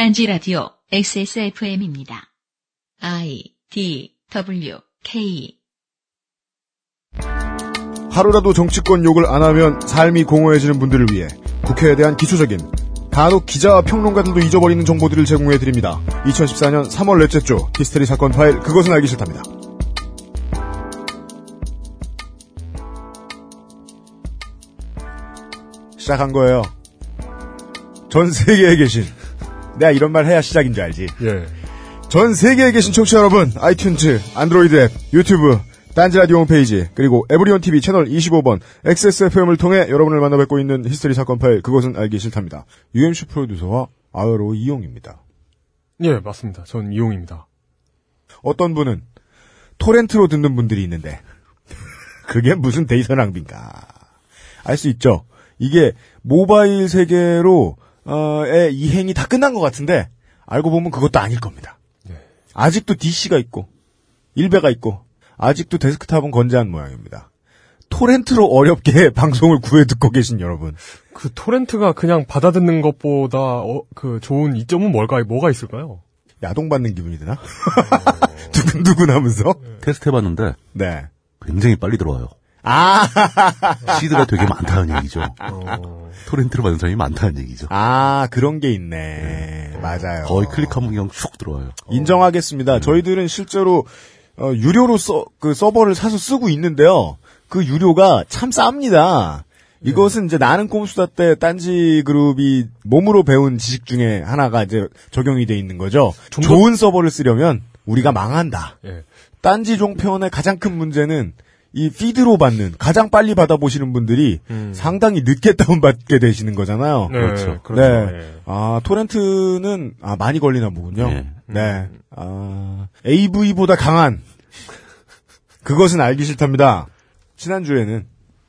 딴지 라디오 XSFM입니다. I D W K 하루라도 정치권 욕을 안 하면 삶이 공허해지는 분들을 위해 국회에 대한 기초적인 간혹 기자와 평론가들도 잊어버리는 정보들을 제공해 드립니다. 2014년 3월 넷째 주 히스테리 사건 파일 그것은 알기 싫답니다. 시작한 거예요. 전 세계에 계신 내가 이런 말 해야 시작인 줄 알지. 예. 전 세계에 계신 청취자 여러분, 아이튠즈, 안드로이드 앱, 유튜브, 딴지라디오 홈페이지, 그리고 에브리온 TV 채널 25번, XSFM을 통해 여러분을 만나 뵙고 있는 히스테리 사건 파일, 그것은 알기 싫답니다. UMC 프로듀서와 아웨로 이용입니다. 예, 맞습니다. 전 이용입니다. 어떤 분은 torrent로 듣는 분들이 있는데, 그게 무슨 데이터 낭비인가. 알 수 있죠. 이게 모바일 세계로, 어, 의 이행이 다 끝난 것 같은데, 알고 보면 그것도 아닐 겁니다. 아직도 DC가 있고, 일베가 있고, 아직도 데스크탑은 건재한 모양입니다. 토렌트로 어렵게 방송을 구해 듣고 계신 여러분. 그 토렌트가 그냥 받아듣는 것보다 어, 그 좋은 이점은 뭘까 뭐가 있을까요? 야동받는 기분이 드나? 두근두근 하면서? 테스트 해봤는데 네. 굉장히 빨리 들어와요. 아, 시드가 되게 많다는 얘기죠. 어, 토렌트를 받는 사람이 많다는 얘기죠. 아, 그런 게 있네. 맞아요. 거의 클릭하면 그냥 슉 들어와요. 인정하겠습니다. 저희들은 실제로 어, 유료로 서, 그 서버를 사서 쓰고 있는데요. 그 유료가 참 쌉니다. 이것은 이제 나는 꼼수다 때 딴지 그룹이 몸으로 배운 지식 중에 하나가 이제 적용이 돼 있는 거죠. 좋은 서버를 쓰려면 우리가 망한다. 예. 딴지 종편의 가장 큰 문제는 이 피드로 받는 가장 빨리 받아보시는 분들이 음. 상당히 늦게 다운받게 되시는 거잖아요. 네, 그렇죠. 그렇죠. 네. 예. 아, 토렌트는, 아, 많이 걸리나 보군요. 네. 네. 아, AV보다 강한, 그것은 알기 싫답니다. 지난주에는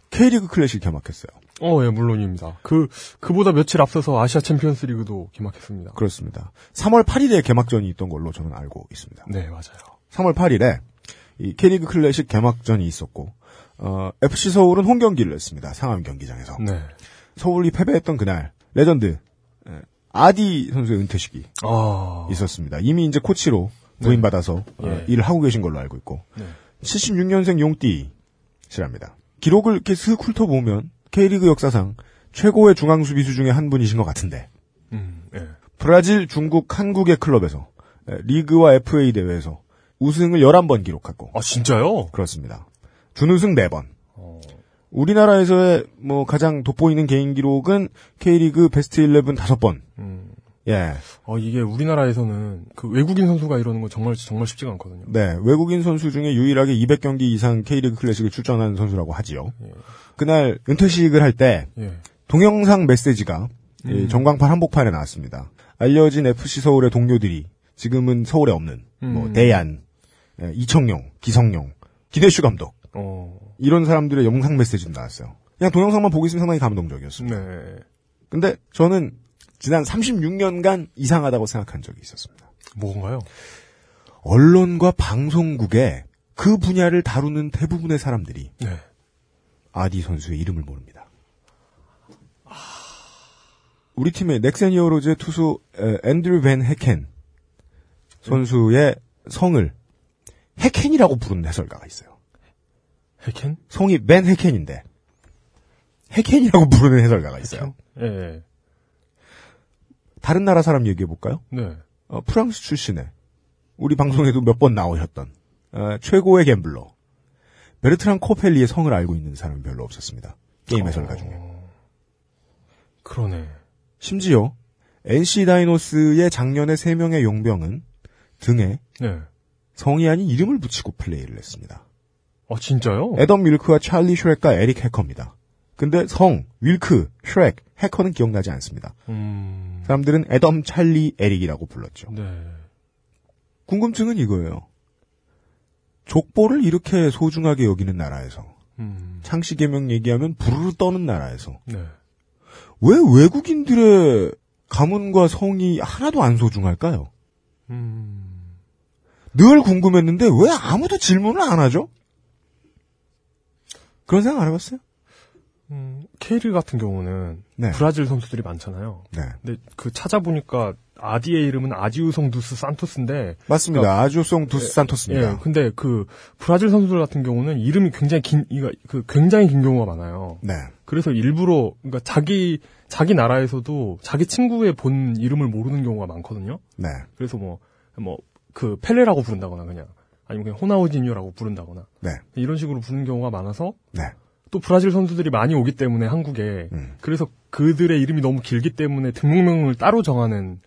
K리그 클래식 개막했어요. 어, 예, 물론입니다. 그 그보다 며칠 앞서서 아시아 챔피언스 리그도 개막했습니다. 그렇습니다. 3월 8일에 개막전이 있던 걸로 저는 알고 있습니다. 네, 맞아요. 3월 8일에 이 K리그 클래식 개막전이 있었고, 어, FC 서울은 홈 경기를 했습니다. 상암 경기장에서. 네. 서울이 패배했던 그날, 레전드, 예, 아디 선수의 은퇴식이 아. 있었습니다. 이미 이제 코치로 부임받아서 어, 예. 일을 하고 계신 걸로 알고 있고 네. 76년생 용띠시랍니다. 기록을 이렇게 슥 훑어보면 K리그 역사상 최고의 중앙 수비수 중에 한 분이신 것 같은데 음, 예. 브라질, 중국, 한국의 클럽에서 에, 리그와 FA 대회에서 우승을 11번 기록하고 아, 진짜요? 그렇습니다. 준우승 4번. 어. 우리나라에서의 뭐 가장 돋보이는 개인 기록은 K리그 베스트 11 5번. 음. 예. 어, 이게 우리나라에서는 그 외국인 선수가 이러는 거 정말 정말 쉽지가 않거든요. 네, 외국인 선수 중에 유일하게 200경기 이상 K리그 클래식을 출전한 선수라고 하지요. 예. 그날 은퇴식을 할때 예. 동영상 메시지가 이 음. 전광판 한복판에 나왔습니다. 알려진 FC 서울의 동료들이 지금은 서울에 없는 뭐 음. 대안, 예, 이청용, 기성용, 기대슈 감독 어. 이런 사람들의 영상 메시지도 나왔어요. 그냥 동영상만 보고 있으면 상당히 감동적이었습니다. 네. 근데 저는 지난 36년간 이상하다고 생각한 적이 있었습니다. 뭔가요? 언론과 방송국에 그 분야를 다루는 대부분의 사람들이 네. 아디 선수의 이름을 모릅니다. 우리 팀의 넥센 히어로즈의 투수 에, 앤드류 벤 헤켄 선수의 성을 헤켄이라고 부르는 해설가가 있어요. 해켄? 성이 벤 헤켄인데 헤켄이라고 부르는 해설가가 있어요. 예, 예. 다른 나라 사람 얘기해 볼까요? 네. 어, 프랑스 출신의 우리 방송에도 몇 번 나오셨던 어, 최고의 갬블러 베르트랑 그로스펠리의 성을 알고 있는 사람이 별로 없었습니다. 게임 해설가 중에. 그러네. 심지어 NC 다이노스의 작년에 3명의 용병은 등에 네. 성이 아닌 이름을 붙이고 플레이를 했습니다. 아, 진짜요? 애덤 윌크와 찰리 슈렉과 에릭 해커입니다. 근데 성, 윌크, 슈렉, 해커는 기억나지 않습니다. 음. 사람들은 애덤, 찰리, 에릭이라고 불렀죠. 네. 궁금증은 이거예요. 족보를 이렇게 소중하게 여기는 나라에서 음. 창씨 개명 얘기하면 부르르 떠는 나라에서 네. 왜 외국인들의 가문과 성이 하나도 안 소중할까요? 음. 늘 궁금했는데 왜 아무도 질문을 안 하죠? 그런 생각 안 해봤어요? 음, K리그 같은 경우는 네. 브라질 선수들이 많잖아요. 네. 근데 그 찾아보니까 아디의 이름은 아지우성 두스 산토스인데 맞습니다. 아주송 두스 산토스입니다. 예, 근데 그 브라질 선수들 같은 경우는 이름이 굉장히 긴, 이거 그 굉장히 긴 경우가 많아요. 네. 그래서 일부러 그러니까 자기 자기 나라에서도 자기 친구의 본 이름을 모르는 경우가 많거든요. 네. 그래서 뭐뭐 그 펠레라고 부른다거나 그냥 아니면 그냥 호나우지뉴라고 부른다거나 네. 이런 식으로 부르는 경우가 많아서 네. 또 브라질 선수들이 많이 오기 때문에 한국에 음. 그래서 그들의 이름이 너무 길기 때문에 등록명을 따로 정하는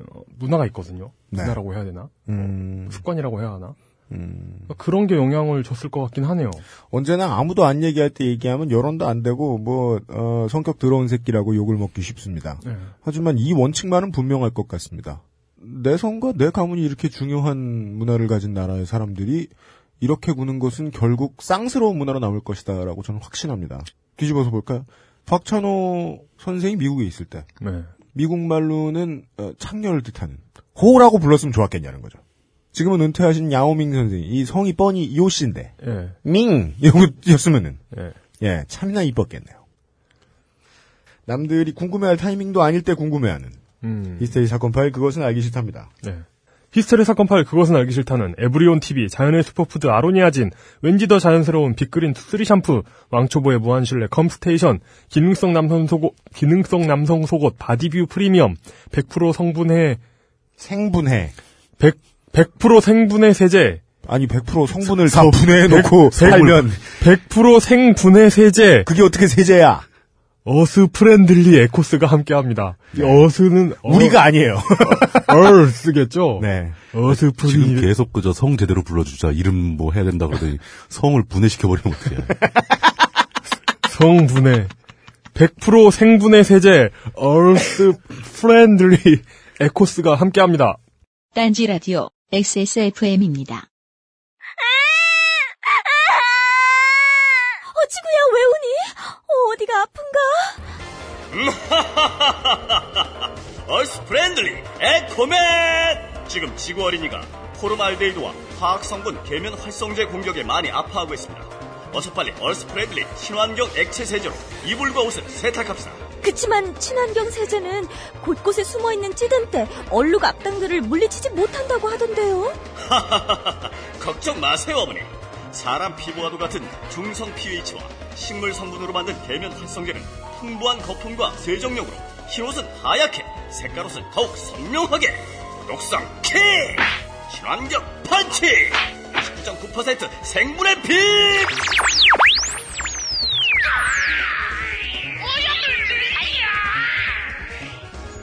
어, 문화가 있거든요. 네. 문화라고 해야 되나? 음, 습관이라고 해야 하나? 음. 그러니까 그런 게 영향을 줬을 것 같긴 하네요. 언제나 아무도 안 얘기할 때 얘기하면 여론도 안 되고 뭐 어, 성격 더러운 새끼라고 욕을 먹기 쉽습니다. 네. 하지만 이 원칙만은 분명할 것 같습니다. 내 성과 내 가문이 이렇게 중요한 문화를 가진 나라의 사람들이 이렇게 구는 것은 결국 쌍스러운 문화로 남을 것이다라고 저는 확신합니다. 뒤집어서 볼까요? 박찬호 선생이 미국에 있을 때 네. 미국 말로는 어, 창녀를 뜻하는 호라고 불렀으면 좋았겠냐는 거죠. 지금은 은퇴하신 야오밍 선생이 이 성이 뻔히 요씨인데 예. 밍 이러고였으면은 예. 예 참나 이뻤겠네요. 남들이 궁금해할 타이밍도 아닐 때 궁금해하는 음. 히스테리 사건 파일 그것은 알기 싫답니다. 네. 히스테리 사건 파일 그것은 알기 싫다는 에브리온 TV, 자연의 슈퍼푸드 아로니아진, 왠지 더 자연스러운 빅그린 투쓰리 샴푸, 왕초보의 무한실내 컴스테이션, 기능성 남성 속옷, 기능성 남성 속옷 바디뷰 프리미엄, 100% 성분해, 생분해 100, 100% 생분해 세제, 아니 100% 성분을 서- 다 분해해 놓고 백- 팔면 100% 생분해 세제, 그게 어떻게 세제야? Earth Friendly ECOS가 함께합니다. 이 어스는 어, 우리가 아니에요. Earth겠죠. 네. Earth 지금 Friendly 계속 그저 성 제대로 불러주자. 이름 뭐 해야 된다 그러더니 성을 분해시켜 버리면 어떡해. 성 분해 100% 생분해 세제 Earth Friendly ECOS가 함께합니다. 딴지 라디오 XSFM입니다. 어, 지구야, 왜 우니? 어, 어디가 아픈가? Earth Friendly 에코맨 지금 지구 어린이가 포름알데히드와 화학성분 계면 활성제 공격에 많이 아파하고 있습니다 어서 빨리 Earth Friendly 친환경 액체 세제로 이불과 옷을 세탁합시다 그치만 친환경 세제는 곳곳에 숨어있는 찌든때, 얼룩 악당들을 물리치지 못한다고 하던데요. 걱정 마세요 어머니 사람 피부와도 같은 중성 pH와 식물 성분으로 만든 계면 활성제는 풍부한 거품과 세정력으로 흰옷은 하얗게 색깔옷은 더욱 선명하게 독성 킥 친환경 펀치 99.9% 생분해 빛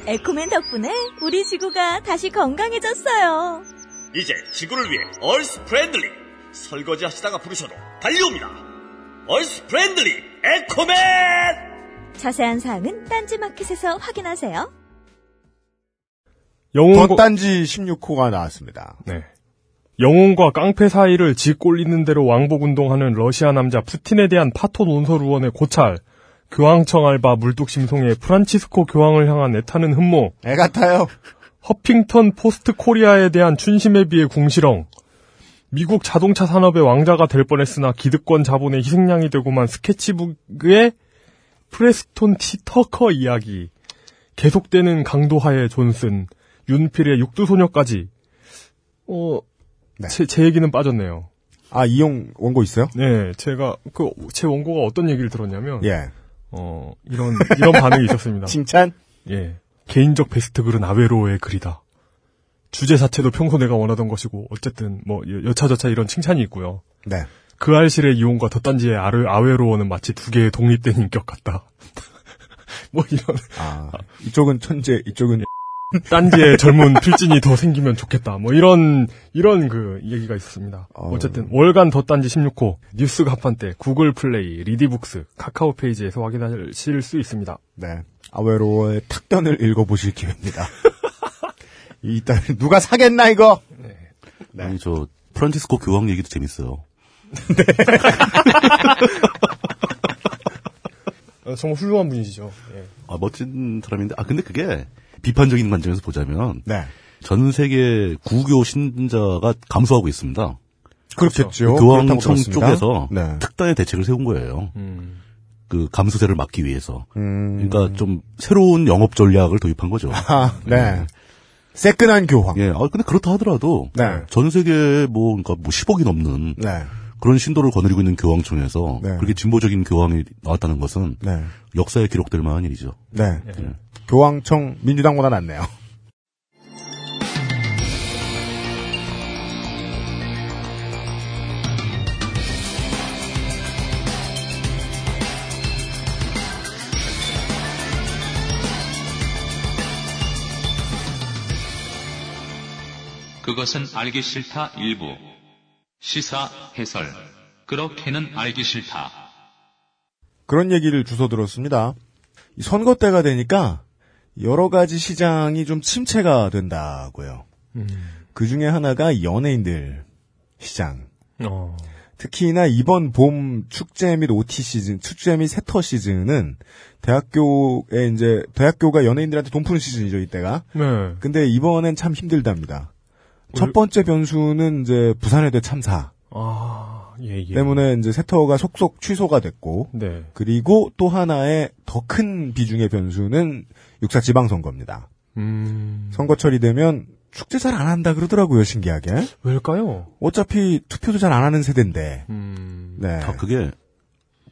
에코맨 덕분에 우리 지구가 다시 건강해졌어요. 이제 지구를 위해 Earth Friendly 설거지 하시다가 부르셔도 달려옵니다 Earth Friendly 에코맨 자세한 사항은 딴지마켓에서 확인하세요. 영혼과, 더딴지 16호가 나왔습니다. 네. 영혼과 깡패 사이를 지 꼴리는 대로 왕복 운동하는 러시아 남자 푸틴에 대한 파토 논설 의원의 고찰, 교황청 알바 물뚝심송의 프란치스코 교황을 향한 애타는 흠모, 애 같아요. 허핑턴 포스트 코리아에 대한 춘심에 비해 궁시렁, 미국 자동차 산업의 왕자가 될 뻔했으나 기득권 자본의 희생양이 되고만 스케치북의 프레스톤 T 터커 이야기, 계속되는 강도하의 존슨, 윤필의 육두소녀까지, 어, 네. 제, 제 얘기는 빠졌네요. 아 이용 원고 있어요? 네, 제가, 그, 제 원고가 어떤 얘기를 들었냐면, 예. 어, 이런, 이런 반응이 있었습니다. 칭찬? 예. 개인적 베스트 글은 아웨로의 글이다. 주제 자체도 평소 내가 원하던 것이고, 어쨌든, 뭐, 여- 여차저차 이런 칭찬이 있고요. 네. 그알싫의 이용과 더딴지의 아르, 아웨로어는 마치 두 개의 독립된 인격 같다. 뭐 이런, 아 이쪽은 천재, 이쪽은 딴지의 젊은 필진이 더 생기면 좋겠다. 뭐 이런, 이런 그 얘기가 있었습니다. 어. 어쨌든, 월간 더딴지 16호, 뉴스 가판대, 구글 플레이, 리디북스, 카카오 페이지에서 확인하실 수 있습니다. 네. 아웨로의 탁단을 읽어보실 기회입니다. 이 딸 누가 사겠나 이거? 네. 아니 저 프란치스코 교황 얘기도 재밌어요. 어, 정말 훌륭한 분이시죠. 예. 아 멋진 사람인데 아 근데 그게 비판적인 관점에서 보자면 네. 전 세계 구교 신자가 감소하고 있습니다. 그렇겠죠. 교황청. 쪽에서 네. 특단의 대책을 세운 거예요. 음. 그 감소세를 막기 위해서. 음. 그러니까 좀 새로운 영업 전략을 도입한 거죠. 아, 네. 새끈한 교황. 예, 아, 근데 그렇다 하더라도 네. 전 세계 뭐 그러니까 뭐 10억이 넘는 네. 그런 신도를 거느리고 있는 교황청에서 네. 그렇게 진보적인 교황이 나왔다는 것은 네. 역사에 기록될 만한 일이죠. 네. 교황청 민주당보다 낫네요. 그것은 알기 싫다 일부. 시사 해설. 그렇게는 알기 싫다. 그런 얘기를 주워 들었습니다. 이 선거 때가 되니까 여러 가지 시장이 좀 침체가 된다고요. 그 중에 하나가 연예인들 시장. 어. 특히나 이번 봄 축제 및 OT 시즌, 축제 및 세터 시즌은 대학교에 이제 대학교가 연예인들한테 돈 푸는 시즌이죠 이때가. 네. 근데 이번엔 참 힘들답니다. 왜- 첫 번째 변수는 이제 부산해대 참사 아, 예, 예. 때문에 이제 세터가 속속 취소가 됐고 네. 그리고 또 하나의 더 큰 비중의 변수는 육사 지방선거입니다. 음. 선거철이 되면 축제 잘 안 한다 그러더라고요 신기하게. 왜일까요? 어차피 투표도 잘 안 하는 세대인데. 음. 네. 아, 그게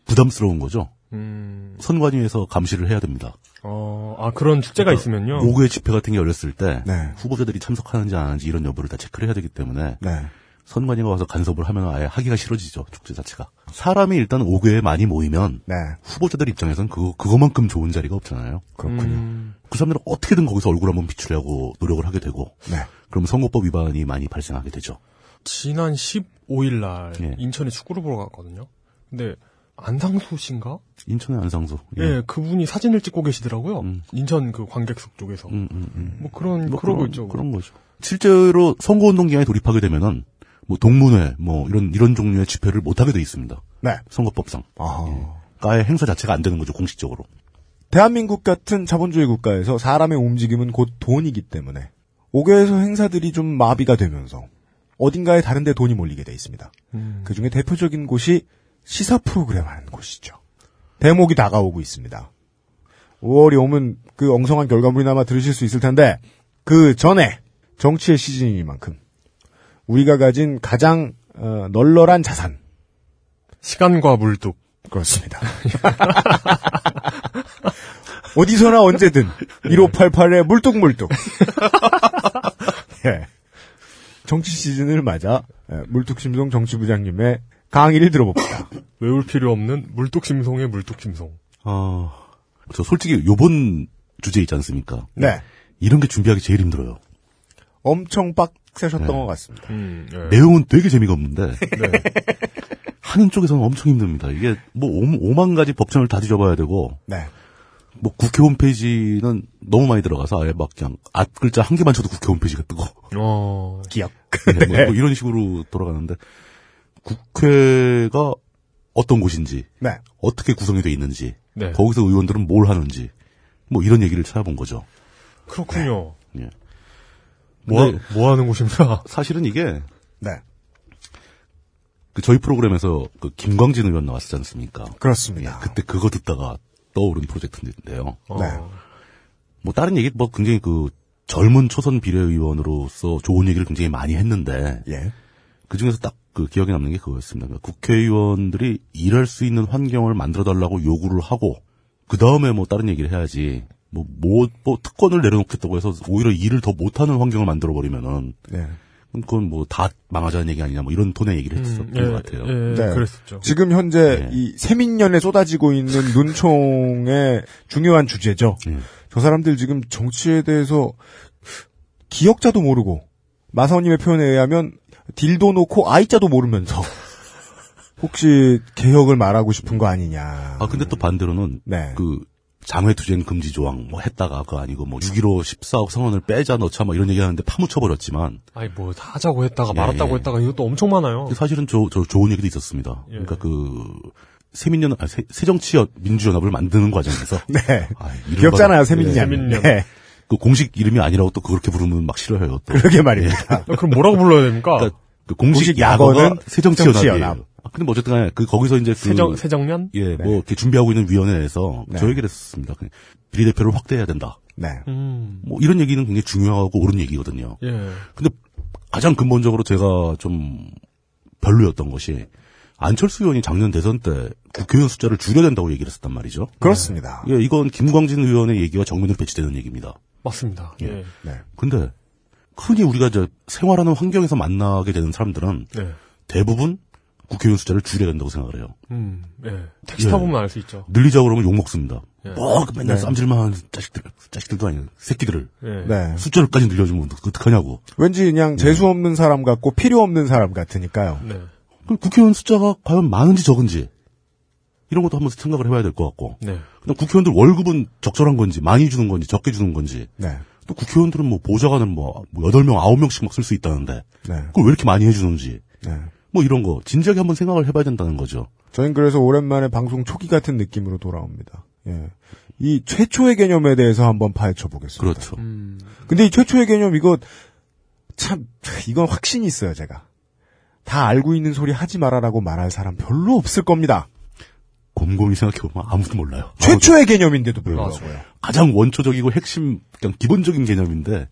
부담스러운 거죠. 음. 선관위에서 감시를 해야 됩니다. 어, 아, 그런 축제가 있으면요. 5개 집회 같은 게 열렸을 때 네. 후보자들이 참석하는지 안 하는지 이런 여부를 다 체크를 해야 되기 때문에 네. 선관위가 와서 간섭을 하면 아예 하기가 싫어지죠 축제 자체가 사람이 일단 5개에 많이 모이면 네. 후보자들 입장에서는 그거 그거만큼 좋은 자리가 없잖아요. 그렇군요. 음. 그 사람들은 어떻게든 거기서 얼굴 한번 비추려고 노력을 하게 되고 네. 그럼 선거법 위반이 많이 발생하게 되죠. 지난 15일 날 예. 인천에 축구를 보러 갔거든요. 근데 안상수 씨인가? 인천의 안상수. 예, 그분이 사진을 찍고 계시더라고요. 음. 인천 그 관객석 쪽에서. 음, 음, 음. 뭐 그런 뭐 그러고 그런, 있죠. 그런 거죠. 실제로 선거운동 기간에 돌입하게 되면은 뭐 동문회 뭐 이런 이런 종류의 집회를 못 하게 돼 있습니다. 네. 선거법상. 아. 가의 행사 자체가 안 되는 거죠 공식적으로. 대한민국 같은 자본주의 국가에서 사람의 움직임은 곧 돈이기 때문에 5개에서 행사들이 좀 마비가 되면서 어딘가에 다른 데 돈이 몰리게 돼 있습니다. 음. 그 중에 대표적인 곳이 시사 프로그램 하는 곳이죠. 대목이 다가오고 있습니다. 5월이 오면 그 엉성한 결과물이나마 들으실 수 있을 텐데 그 전에 정치의 시즌이니만큼 우리가 가진 가장 어, 널널한 자산 시간과 물뚝. 그렇습니다. 어디서나 언제든 1588에 물뚝물뚝. 예. 정치 시즌을 맞아 예, 물뚝심송 정치부장님의 강의를 들어봅니다. 외울 필요 없는 물뚝심송의 물뚝심송. 아, 저 솔직히 요번 주제 있지 않습니까? 네. 이런 게 준비하기 제일 힘들어요. 엄청 빡세셨던 네. 것 같습니다. 음, 예. 내용은 되게 재미가 없는데 네. 하는 쪽에서는 엄청 힘듭니다. 이게 뭐 오, 만 가지 법전을 다 뒤져봐야 되고 네. 뭐 국회 홈페이지는 너무 많이 들어가서 아예 막 그냥 앞 글자 한 개만 쳐도 국회 홈페이지가 뜨고 어, 기억. 네, 뭐, 뭐 이런 식으로 돌아가는데 국회가 어떤 곳인지 네. 어떻게 구성이 돼 있는지 네. 거기서 의원들은 뭘 하는지 뭐 이런 얘기를 찾아본 거죠. 그렇군요. 예. 뭐, 근데 뭐 하는 곳입니까? 사실은 이게 네. 그 저희 프로그램에서 그 김광진 의원 나왔지 않습니까? 그렇습니다. 그때 그거 듣다가 떠오른 프로젝트인데요. 어, 네. 뭐 다른 얘기 뭐 굉장히 그 젊은 초선 비례의원으로서 좋은 얘기를 굉장히 많이 했는데 예. 그 중에서 딱 그 기억에 남는 게 그거였습니다. 그러니까 국회의원들이 일할 수 있는 환경을 만들어 달라고 요구를 하고 그 다음에 뭐 다른 얘기를 해야지 뭐, 뭐, 뭐 특권을 내려놓겠다고 해서 오히려 일을 더 못하는 환경을 만들어 버리면은 네. 그건 뭐 다 망하자는 얘기 아니냐 뭐 이런 톤의 얘기를 했었던 음, 예, 것 같아요. 예, 네. 그랬었죠. 지금 현재 네. 이 세민년에 쏟아지고 있는 눈총의 중요한 주제죠. 예. 저 사람들 지금 정치에 대해서 기억자도 모르고 마사오님의 표현에 의하면 딜도 놓고 아이자도 모르면서 혹시 개혁을 말하고 싶은 거 아니냐. 아 근데 또 반대로는 네. 그 장외투쟁 금지 조항 뭐 했다가 그거 아니고 뭐 6.15 14억 선언을 빼자 넣자 뭐 이런 얘기하는데 파묻혀 버렸지만 아니, 뭐, 다 하자고 했다가 예, 말았다고 예. 했다가 이것도 엄청 많아요. 사실은 저, 저 좋은 얘기도 있었습니다. 예. 그러니까 그 세민연 아, 새, 새정치 민주연합을 만드는 과정에서 네. 아, 봐라. 세민년. 예. 세민년. 네. 그 공식 이름이 아니라고 또 그렇게 부르면 막 싫어해요. 또. 그러게 말입니다. 아, 그럼 뭐라고 불러야 됩니까? 그러니까 그 공식, 공식 새정치연합이에요. 새정치연합. 아, 근데 뭐 어쨌든 간에 그 거기서 이제 그 세정 세정면? 예, 뭐 이렇게 준비하고 있는 위원회에서 네. 저 얘기를 했었습니다. 그냥 비례대표를 확대해야 된다. 네. 음. 뭐 이런 얘기는 굉장히 중요하고 옳은 얘기거든요. 예. 근데 가장 근본적으로 제가 좀 별로였던 것이 안철수 의원이 작년 대선 때 국회의원 숫자를 줄여야 된다고 얘기를 했었단 말이죠. 그렇습니다. 예, 이건 김광진 의원의 얘기와 정면으로 배치되는 얘기입니다. 맞습니다. 예. 네. 근데 흔히 우리가 이제 생활하는 환경에서 만나게 되는 사람들은 네. 대부분 국회의원 숫자를 줄여야 된다고 생각을 해요. 음. 예. 택시 예. 타보면 알 수 있죠. 늘리자 그러면 욕 먹습니다. 예. 뭐 맨날 네. 쌈질만 하는 자식들, 자식들도 아니고 새끼들을 예. 네. 숫자를까지 늘려주면 어떡하냐고. 왠지 그냥 재수 없는 사람 같고 필요 없는 사람 같으니까요. 네. 그 국회의원 숫자가 과연 많은지 적은지 이런 것도 한번 생각을 해봐야 될 것 같고 네. 그냥 국회의원들 월급은 적절한 건지 많이 주는 건지 적게 주는 건지 네. 또 국회의원들은 뭐 보좌관은 뭐 8명 9명씩 막 쓸 수 있다는데 네. 그걸 왜 이렇게 많이 해주는지 네. 뭐 이런 거 진지하게 한번 생각을 해봐야 된다는 거죠. 저희는 그래서 오랜만에 방송 초기 같은 느낌으로 돌아옵니다. 예. 이 최초의 개념에 대해서 한번 파헤쳐 보겠습니다. 그렇죠. 음. 근데 이 최초의 개념 이거 참 이건 확신이 있어요, 제가. 다 알고 있는 소리 하지 마라라고 말할 사람 별로 없을 겁니다. 곰곰이 생각해보면 아무도 몰라요. 최초의 개념인데도 불구하고요. 가장 원초적이고 핵심 그냥 기본적인 개념인데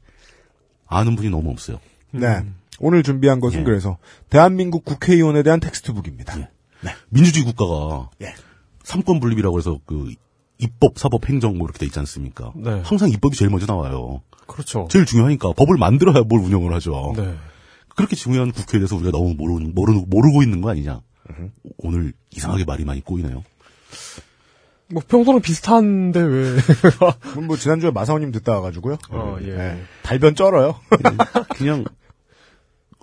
아는 분이 너무 없어요. 네. 오늘 준비한 것은 예. 그래서 대한민국 국회의원에 대한 텍스트북입니다. 예. 민주주의 국가가 예. 삼권 분립이라고 해서 그 입법, 사법, 행정 뭐 이렇게 돼 있지 않습니까? 네. 항상 입법이 제일 먼저 나와요. 그렇죠. 제일 중요하니까 법을 만들어야 뭘 운영을 하죠. 네. 그렇게 중요한 국회에 대해서 우리가 너무 모르는, 모르는, 모르고 있는 거 아니냐. 오늘 이상하게 말이 많이 꼬이네요. 뭐 평소랑 비슷한데 왜? 그럼 뭐 지난주에 마사오님 듣다 와가지고요. 어, 예. 네. 달변 쩔어요. 그냥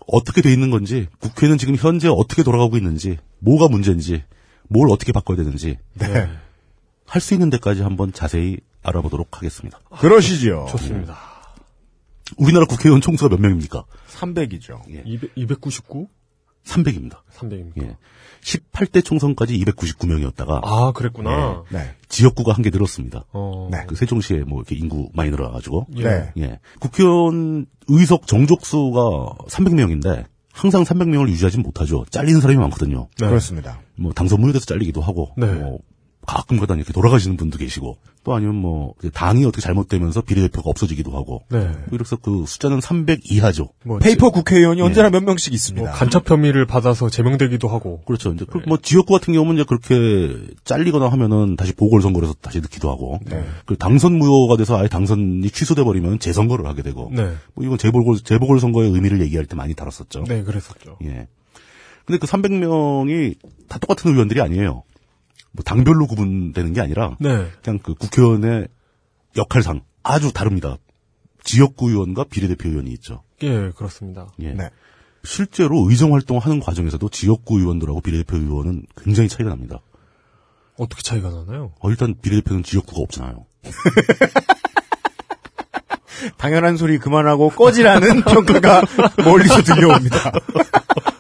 어떻게 돼 있는 건지, 국회는 지금 현재 어떻게 돌아가고 있는지, 뭐가 문제인지, 뭘 어떻게 바꿔야 되는지, 네. 할 수 있는 데까지 한번 자세히 알아보도록 하겠습니다. 그러시지요. 좋습니다. 우리나라 국회의원 총수가 몇 명입니까? 300이죠. 200, 299? 300입니다. 300입니까? 예. 18대 총선까지 299명이었다가 아, 그랬구나. 네. 지역구가 한 개 늘었습니다. 어. 네. 그 세종시에 뭐 이렇게 인구 많이 늘어나가지고 예. 네. 예. 국회의원 의석 정족수가 300명인데 항상 300명을 유지하지 못하죠. 잘리는 사람이 많거든요. 네. 그렇습니다. 뭐 당선 무효돼서 잘리기도 하고 네. 뭐 가끔 가다 이렇게 돌아가시는 분도 계시고 또 아니면 뭐 당이 어떻게 잘못되면서 비례대표가 없어지기도 하고 네. 그래서 그 숫자는 300 이하죠. 뭐 페이퍼 국회의원이 예. 언제나 몇 명씩 뭐 있습니다. 간첩 혐의를 받아서 제명되기도 하고. 그렇죠. 이제 네. 그뭐 지역구 같은 경우는 이제 그렇게 잘리거나 하면은 다시 보궐선거에서 다시 넣기도 하고, 네. 그 당선 무효가 돼서 아예 당선이 취소돼 버리면 재선거를 하게 되고, 네. 뭐 이건 재보궐 재보궐선거의 의미를 얘기할 때 많이 다뤘었죠. 네, 그랬었죠. 예. 근데 그 300명이 다 똑같은 의원들이 아니에요. 뭐 당별로 구분되는 게 아니라 네. 그냥 그 국회의원의 역할상 아주 다릅니다. 지역구 의원과 비례대표 의원이 있죠. 예, 그렇습니다. 예. 네. 실제로 의정 활동하는 과정에서도 지역구 의원들하고 비례대표 의원은 굉장히 차이가 납니다. 어떻게 차이가 나나요? 어, 일단 비례대표는 지역구가 없잖아요. 당연한 소리 그만하고 꺼지라는 평가가 멀리서 들려옵니다.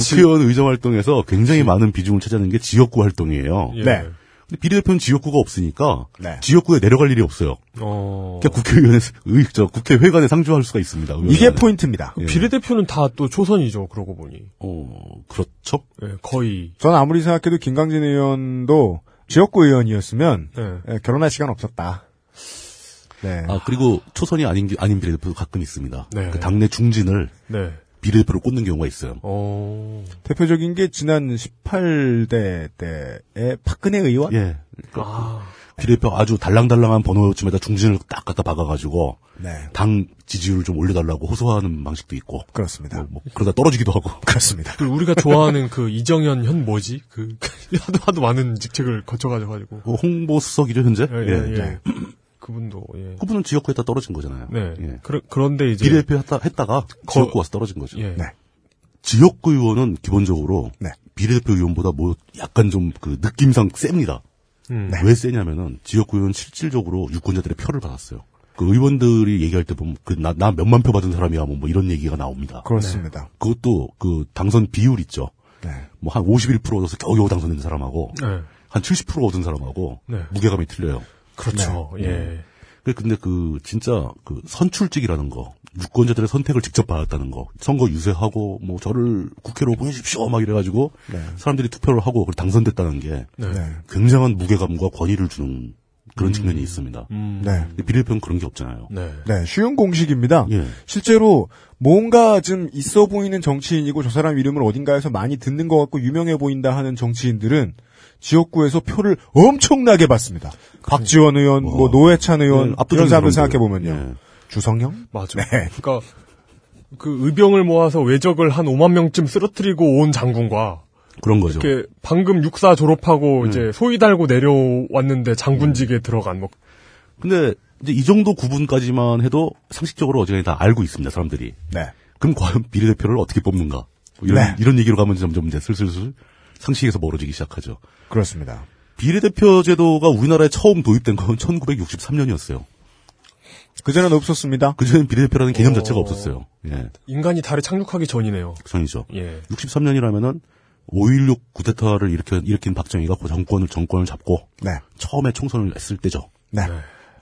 국회의원 의정 활동에서 굉장히 많은 비중을 차지하는 게 지역구 활동이에요. 예. 네. 근데 비례대표는 지역구가 없으니까 네. 지역구에 내려갈 일이 없어요. 어. 그러니까 국회의원의 의, 저 국회 회관에 상주할 수가 있습니다. 이게 의원은. 포인트입니다. 예. 비례대표는 다 또 초선이죠, 그러고 보니. 어, 그렇죠. 예, 거의. 저는 아무리 생각해도 김강진 의원도 지역구 의원이었으면 네. 예, 결혼할 시간 없었다. 네. 아, 그리고 초선이 아닌, 게- 아닌 비례대표도 가끔 있습니다. 네. 그 당내 중진을 네. 비례대표로 꽂는 경우가 있어요. 어. 대표적인 게 지난 18대 때의 박근혜 의원. 예. 그러니까 아. 비례대표 아주 달랑달랑한 번호쯤에다 중진을 딱 갖다 박아가지고 네. 당 지지율을 좀 올려달라고 호소하는 방식도 있고 그렇습니다. 뭐, 뭐 그러다 떨어지기도 하고 그렇습니다. 우리가 좋아하는 그 이정현 현 뭐지? 그 하도 하도 많은 직책을 거쳐가지고 가지고. 그 홍보 수석이죠 현재 예, 예, 예. 네. 그분도 예. 그분은 지역구에다 떨어진 거잖아요. 네. 예. 그러, 그런데 이제 비례대표 했다, 했다가 지역구 와서 떨어진 거죠. 예. 네. 지역구 의원은 기본적으로 네. 비례대표 의원보다 뭐 약간 좀 그 느낌상 셉니다. 음. 왜 세냐면은 지역구 의원 실질적으로 유권자들의 표를 받았어요. 그 의원들이 얘기할 때 보면 그 나 나 몇만 표 받은 사람이야 뭐, 뭐 이런 얘기가 나옵니다. 그렇습니다. 그것도 그 당선 비율 있죠. 네. 뭐한 51% 얻어서 겨우겨우 당선된 사람하고 네. 한70% 얻은 사람하고 네. 무게감이 틀려요. 그렇죠. 네. 예. 그 근데 그 진짜 그 선출직이라는 거 유권자들의 선택을 직접 받았다는 거. 선거 유세하고 뭐 저를 국회로 보내십시오 막 이래가지고 네. 사람들이 투표를 하고 그걸 당선됐다는 게 네. 네. 굉장한 무게감과 권위를 주는 그런 측면이 있습니다. 음. 네. 근데 비례대표는 그런 게 없잖아요. 네. 네, 쉬운 공식입니다. 예. 실제로 뭔가 좀 있어 보이는 정치인이고 저 사람 이름을 어딘가에서 많이 듣는 것 같고 유명해 보인다 하는 정치인들은 지역구에서 표를 엄청나게 받습니다. 박지원 의원, 뭐 노회찬 의원 사람들 사람들. 생각해 보면요. 예. 주성영? 맞아. 네. 그러니까 그 의병을 모아서 외적을 한 5만 명쯤 쓰러뜨리고 온 장군과 그런 거죠. 이렇게 방금 육사 졸업하고 음. 이제 소위 달고 내려왔는데 장군직에 들어간 뭐 근데 이제 이 정도 구분까지만 해도 상식적으로 어지간히 다 알고 있습니다, 사람들이. 네. 그럼 과연 비례대표를 어떻게 뽑는가? 뭐 이런, 네. 이런 얘기로 가면 점점 이제 슬슬슬 상식에서 멀어지기 시작하죠. 그렇습니다. 비례대표 제도가 우리나라에 처음 도입된 건 1963년이었어요. 그전엔 없었습니다. 그전엔 비례대표라는 개념 어. 자체가 없었어요. 예. 인간이 달에 착륙하기 전이네요. 그전이죠. 예. 63년이라면은 5.16 구데타를 일으킨, 일으킨 박정희가 그 정권을, 정권을 잡고 네. 처음에 총선을 했을 때죠. 네.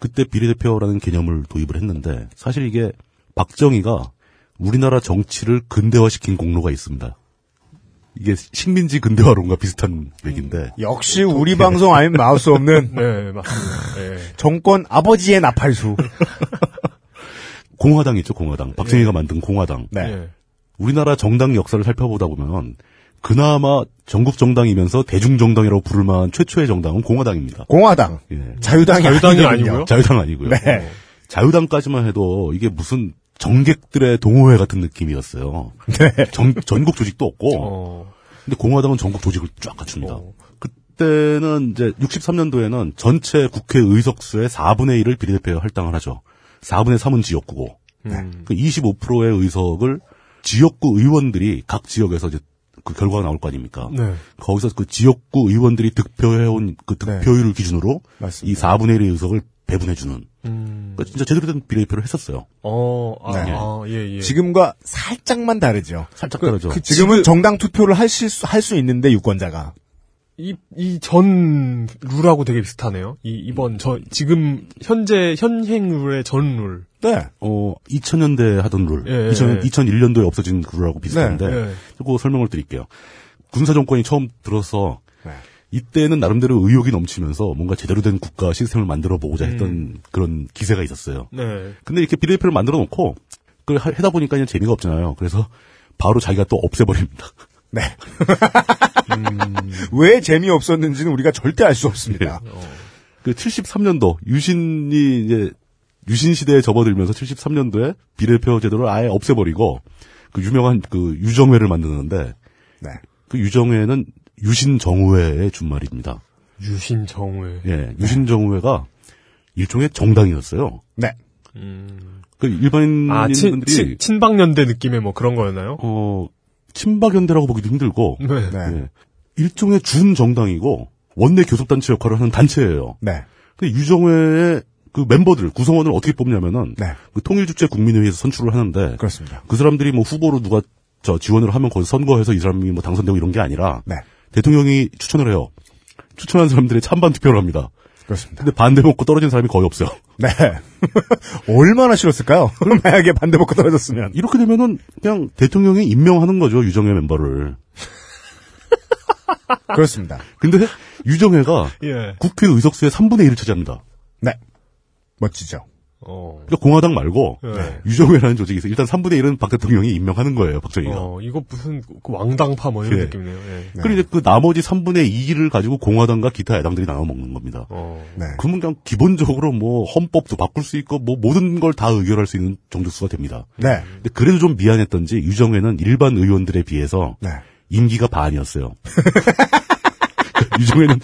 그때 비례대표라는 개념을 도입을 했는데 사실 이게 박정희가 우리나라 정치를 근대화시킨 공로가 있습니다. 이게 식민지 근대화론과 비슷한 얘기인데 역시 우리 방송 아니면 마우스 없는 네, 맞습니다. 예. 정권 아버지의 나팔수. 공화당 있죠 공화당 박정희가 만든 공화당 네. 예. 우리나라 정당 역사를 살펴보다 보면 그나마 전국 정당이면서 대중 정당이라고 부를 만한 최초의 정당은 공화당입니다. 공화당. 예. 자유당이, 자유당이. 아니고요? 자유당 아니고요. 네. 자유당까지만 해도 이게 무슨 정객들의 동호회 같은 느낌이었어요. 전, 전국 조직도 없고 어. 근데 공화당은 전국 조직을 쫙 갖춥니다. 어. 그때는 이제 63년도에는 전체 국회 의석수의 4분의 1을 비례대표에 할당을 하죠. 4분의 3은 지역구고 음. 그 25%의 의석을 지역구 의원들이 각 지역에서 이제 그 결과가 나올 거 아닙니까? 네. 거기서 그 지역구 의원들이 득표해온 그 득표율을 기준으로 이 맞습니다. 4분의 1의 의석을 배분해주는 음. 그러니까 진짜 제대로 된 비례대표를 했었어요. 어, 아, 네. 아, 예, 예. 지금과 살짝만 다르죠. 살짝 다르죠. 그 지금은 정당 투표를 하실 수, 할수 있는데 유권자가. 이, 이 전 룰하고 되게 비슷하네요. 이, 이번, 저, 지금, 현재, 현행 룰의 전 룰. 네. 어, 2000년대 하던 룰, 예, 2000, 예. 2001년도에 없어진 룰하고 비슷한데, 예. 그거 설명을 드릴게요. 군사 정권이 처음 들어서, 네. 이때는 나름대로 의욕이 넘치면서 뭔가 제대로 된 국가 시스템을 만들어 보고자 했던 그런 기세가 있었어요. 네. 근데 이렇게 비례대표를 만들어 놓고, 그걸 하- 하다 보니까 그냥 재미가 없잖아요. 그래서 바로 자기가 또 없애버립니다. 네. 왜 재미없었는지는 우리가 절대 알 수 없습니다. 그 73년도 유신이 이제 유신 시대에 접어들면서 73년도에 비례표 제도를 아예 없애버리고 그 유명한 그 유정회를 만드는데 네. 그 유정회는 유신정우회의 준말입니다. 유신정회. 예, 유신정우회가 일종의 정당이었어요. 네. 음. 그 일반인들이 아, 친, 친, 친박연대 느낌의 뭐 그런 거였나요? 어 친박연대라고 보기도 힘들고 네. 네. 예, 일종의 준 정당이고 원내 교섭단체 역할을 하는 단체예요. 네. 근데 유정회의 그 멤버들 구성원을 어떻게 뽑냐면은 네. 그 통일주체 국민회의에서 선출을 하는데 그렇습니다. 그 사람들이 뭐 후보로 누가 저 지원을 하면 거기서 선거해서 이 사람이 뭐 당선되고 이런 게 아니라 네. 대통령이 추천을 해요. 추천한 사람들의 찬반 투표를 합니다. 그렇습니다. 근데 반대 먹고 떨어진 사람이 거의 없어요. 네. 얼마나 싫었을까요? 만약에 반대 먹고 떨어졌으면. 이렇게 되면은 그냥 대통령이 임명하는 거죠 유정회 멤버를. 그렇습니다. 근데 유정회가 예. 국회 의석수의 3분의 1을 차지합니다. 네. 멋지죠. 어. 그러니까 공화당 말고 네. 유정회라는 조직이 있어요. 일단 3분의 1은 박 대통령이 임명하는 거예요, 박정희가. 어, 이거 무슨 그 왕당파 뭐 이런 예. 느낌이네요. 예. 네. 그리고 이제 그 나머지 3분의 2를 가지고 공화당과 기타 야당들이 나눠 먹는 겁니다. 어. 네. 그러면 그냥 기본적으로 뭐 헌법도 바꿀 수 있고 뭐 모든 걸 다 의결할 수 있는 정족수가 됩니다. 네. 근데 그래도 좀 미안했던지 유정회는 일반 의원들에 비해서 네. 임기가 반이었어요. 유정회는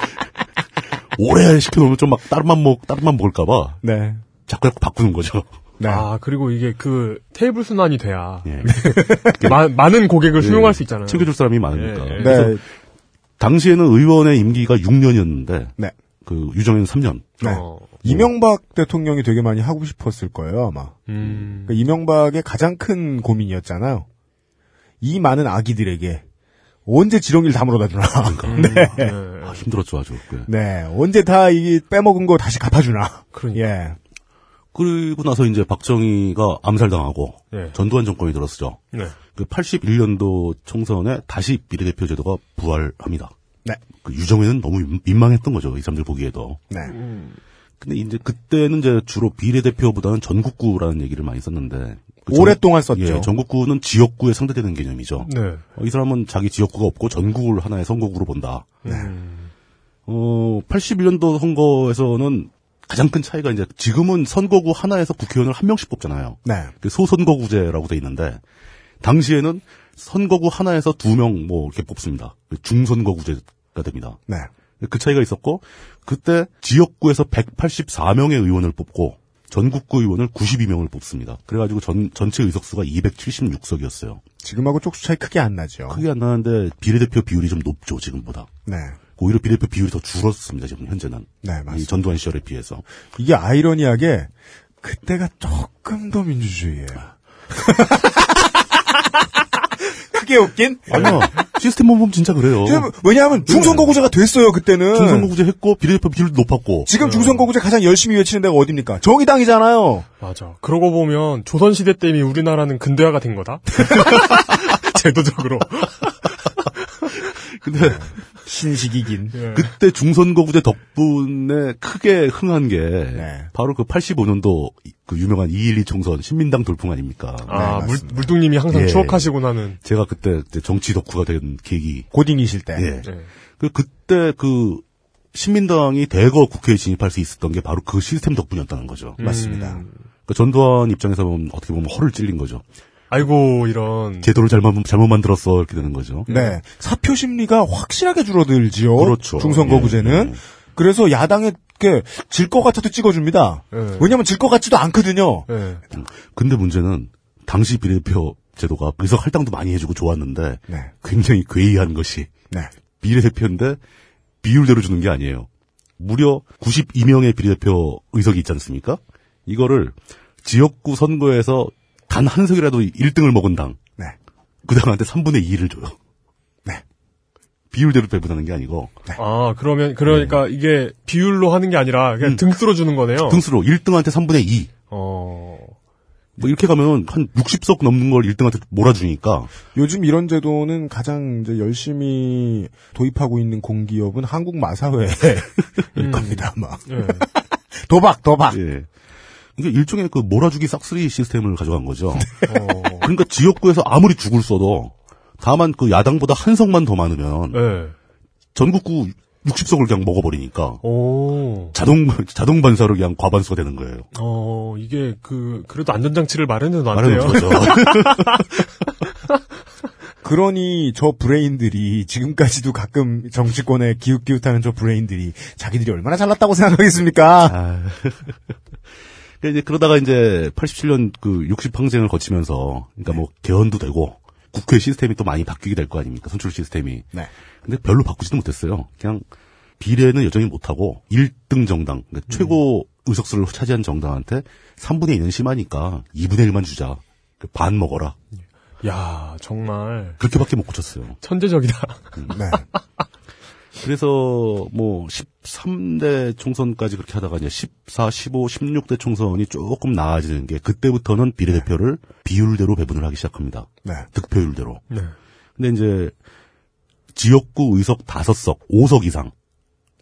오래 시켜놓으면 좀 막 다른만 먹 다른만 먹을까봐 네. 자꾸 자꾸 바꾸는 거죠. 네. 아, 그리고 이게 그 테이블 순환이 돼야 예. 마- 많은 고객을 수용할 수 있잖아요. 챙겨줄 사람이 많으니까. 예, 예. 그래서 네. 당시에는 의원의 임기가 6년이었는데 네. 그 유정회는 3년. 네. 어. 이명박 대통령이 되게 많이 하고 싶었을 거예요, 아마. 음. 그러니까 이명박의 가장 큰 고민이었잖아요. 이 많은 아기들에게 언제 지렁이를 다 물어다 주나. 네. 네. 아, 힘들었죠 아주. 그. 네. 언제 다 이 빼먹은 거 다시 갚아주나. 그러니까. 예. 그리고 나서 이제 박정희가 암살당하고 네. 전두환 정권이 들었죠. 네. 그 81년도 총선에 다시 비례대표 제도가 부활합니다. 네. 그 유정회는 너무 민- 민망했던 거죠. 이 사람들 보기에도. 네. 근데 이제 그때는 이제 주로 비례대표보다는 전국구라는 얘기를 많이 썼는데 그 오랫동안 썼죠. 예, 전국구는 지역구에 상대되는 개념이죠. 네. 어, 이 사람은 자기 지역구가 없고 전국을 하나의 선거구로 본다. 어, 81년도 선거에서는 가장 큰 차이가 이제 지금은 선거구 하나에서 국회의원을 한 명씩 뽑잖아요. 네. 그 소선거구제라고 돼 있는데 당시에는 선거구 하나에서 두 명 뭐 이렇게 뽑습니다. 그 중선거구제가 됩니다. 네. 그 차이가 있었고 그때 지역구에서 184명의 의원을 뽑고 전국구 의원을 92명을 뽑습니다. 그래가지고 전 전체 의석수가 276석이었어요. 지금하고 쪽수 차이 크게 안 나죠. 크게 안 나는데 비례대표 비율이 좀 높죠 지금보다. 네. 오히려 비례대표 비율이 더 줄었습니다 지금 현재는. 네, 이 맞습니다. 전두환 시절에 비해서. 이게 아이러니하게 그때가 조금 더 민주주의예요. 크게 웃긴? 아니요 시스템 보면 진짜 그래요. 지금 왜냐하면 중선거구제가 됐어요 그때는. 중선거구제 했고 비례대표 비율도 높았고. 지금 중선거구제 가장 열심히 외치는 데가 어딥니까? 정의당이잖아요. 맞아. 그러고 보면 조선시대 때 이미 우리나라는 근대화가 된 거다. 제도적으로. 근데 신식이 긴. 예. 그때 중선거구제 덕분에 크게 흥한 게 네. 바로 그 85년도 그 유명한 212 총선 신민당 돌풍 아닙니까? 아, 물, 맞습니다. 물뚱님이 항상 예. 추억하시고 나는. 제가 그때 정치 덕후가 된 계기. 고딩이실 때. 예. 예. 그 그때 그 신민당이 대거 국회에 진입할 수 있었던 게 바로 그 시스템 덕분이었다는 거죠. 맞습니다. 음. 그 전두환 입장에서 보면 어떻게 보면 허를 찔린 거죠. 아이고, 이런. 제도를 잘못 잘못 만들었어 이렇게 되는 거죠. 네. 사표 심리가 확실하게 줄어들지요. 그렇죠. 중선거구제는. 예, 예. 그래서 야당에게 질것 같아도 찍어줍니다. 예. 왜냐면 질 것 같지도 않거든요. 예. 근데 문제는 당시 비례대표 제도가 의석 할당도 많이 해주고 좋았는데 네. 굉장히 괴이한 것이 네. 비례대표인데 비율대로 주는 게 아니에요. 무려 92명의 비례대표 의석이 있지 않습니까? 이거를 지역구 선거에서 단한 석이라도 1등을 먹은 당, 네. 그 당한테 3분의 2를 줘요. 네. 비율대로 배분하는 게 아니고 아, 그러면, 그러니까 이게 비율로 하는 게 아니라 그냥 등수로 주는 거네요. 등수로 1등한테 3분의 2. 어. 뭐 이렇게 가면 한 60석 넘는 걸 1등한테 몰아주니까 요즘 이런 제도는 가장 이제 열심히 도입하고 있는 공기업은 한국 마사회일 겁니다, 아마. 예. 도박, 도박. 예. 이게 일종의 그 몰아주기 싹쓸이 시스템을 가져간 거죠. 어. 그러니까 지역구에서 아무리 죽을 써도 다만 그 야당보다 한 석만 더 많으면 예. 전국구 60석을 그냥 먹어버리니까 오. 자동 자동 반사로 그냥 과반수가 되는 거예요. 어, 이게 그, 그래도 안전장치를 마련해 말하는 놨네요. 거죠. 그러니 저 브레인들이 지금까지도 가끔 정치권에 기웃기웃하는 저 브레인들이 자기들이 얼마나 잘났다고 생각하겠습니까? 아. 그러니까 이제 그러다가 이제 87년 그 60항쟁을 거치면서 그러니까 뭐 개헌도 되고 국회 시스템이 또 많이 바뀌게 될 거 아닙니까? 선출 시스템이. 네. 근데 별로 바꾸지도 못했어요. 그냥 비례는 여전히 못하고 1등 정당, 그러니까 최고 의석수를 차지한 정당한테 3분의 2는 심하니까 2분의 1만 주자. 그반 먹어라. 야 정말 그렇게밖에 못 고쳤어요. 천재적이다. 네. 그래서 뭐 13대 총선까지 그렇게 하다가 이제 14, 15, 16대 총선이 조금 나아지는 게 그때부터는 비례대표를 비율대로 배분을 하기 시작합니다. 네. 득표율대로. 네. 근데 이제 지역구 의석 5석, 5석 이상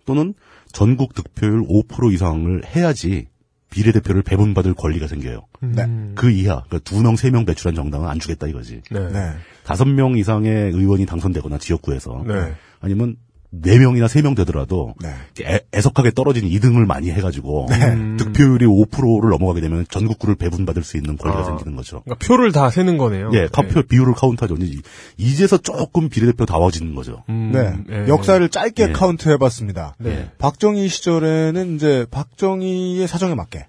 또는 전국 득표율 5% 이상을 해야지 비례대표를 배분받을 권리가 생겨요. 네. 음. 그 이하, 그러니까 2명, 3명 배출한 정당은 안 주겠다 이거지. 네. 네. 네. 5명 이상의 의원이 당선되거나 지역구에서 네. 아니면 4명이나 3명 되더라도 네. 애, 애석하게 떨어진 2등을 많이 해가지고 음. 득표율이 5%를 넘어가게 되면 전국구를 배분받을 수 있는 권리가 아. 생기는 거죠. 그러니까 표를 다 세는 거네요. 예, 카표 비율을 카운트하죠. 이제 이제서 조금 비례대표 다워지는 거죠. 음, 네. 예. 역사를 짧게 네. 카운트 해봤습니다. 네. 박정희 시절에는 이제 박정희의 사정에 맞게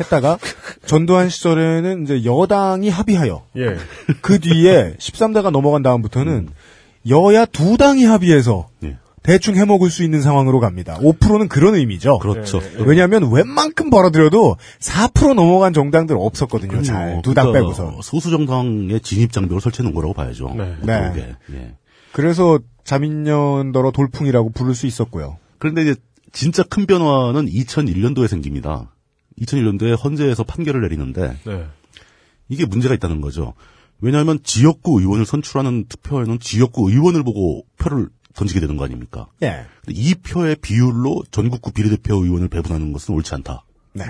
했다가 전두환 시절에는 이제 여당이 합의하여 예. 그 뒤에 13대가 넘어간 다음부터는 여야 두 당이 합의해서 예. 대충 해먹을 수 있는 상황으로 갑니다. 5%는 그런 의미죠. 그렇죠. 네, 네. 왜냐하면 웬만큼 벌어들여도 4% 넘어간 정당들 없었거든요. 잘두당 그러니까 빼고서. 소수 정당의 진입 장벽을 설치해 놓은 거라고 봐야죠. 네. 못 네. 예. 그래서 자민련더러 돌풍이라고 부를 수 있었고요. 그런데 이제 진짜 큰 변화는 2001년도에 생깁니다. 2001년도에 헌재에서 판결을 내리는데 네. 이게 문제가 있다는 거죠. 왜냐하면 지역구 의원을 선출하는 투표에는 지역구 의원을 보고 표를 던지게 되는 거 아닙니까? 예. 근데 이 표의 비율로 전국구 비례대표 의원을 배분하는 것은 옳지 않다. 네.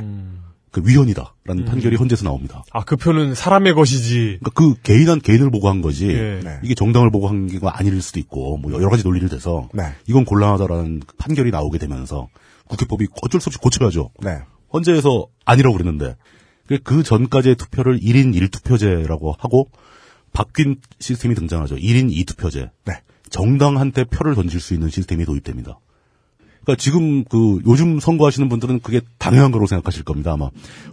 그 위헌이다라는 판결이 헌재에서 나옵니다. 아, 그 표는 사람의 것이지. 그러니까 그 개인한 개인을 보고 한 거지 예. 네. 이게 정당을 보고 한 게 아닐 수도 있고 뭐 여러 가지 논리를 대서 네. 이건 곤란하다라는 판결이 나오게 되면서 국회법이 어쩔 수 없이 고쳐야죠. 네. 헌재에서 아니라고 그랬는데 그 전까지의 투표를 1인 1투표제라고 하고 바뀐 시스템이 등장하죠. 1인 2투표제. 네. 정당한테 표를 던질 수 있는 시스템이 도입됩니다. 그러니까 지금 그 요즘 선거하시는 분들은 그게 당연한 거로 생각하실 겁니다. 아마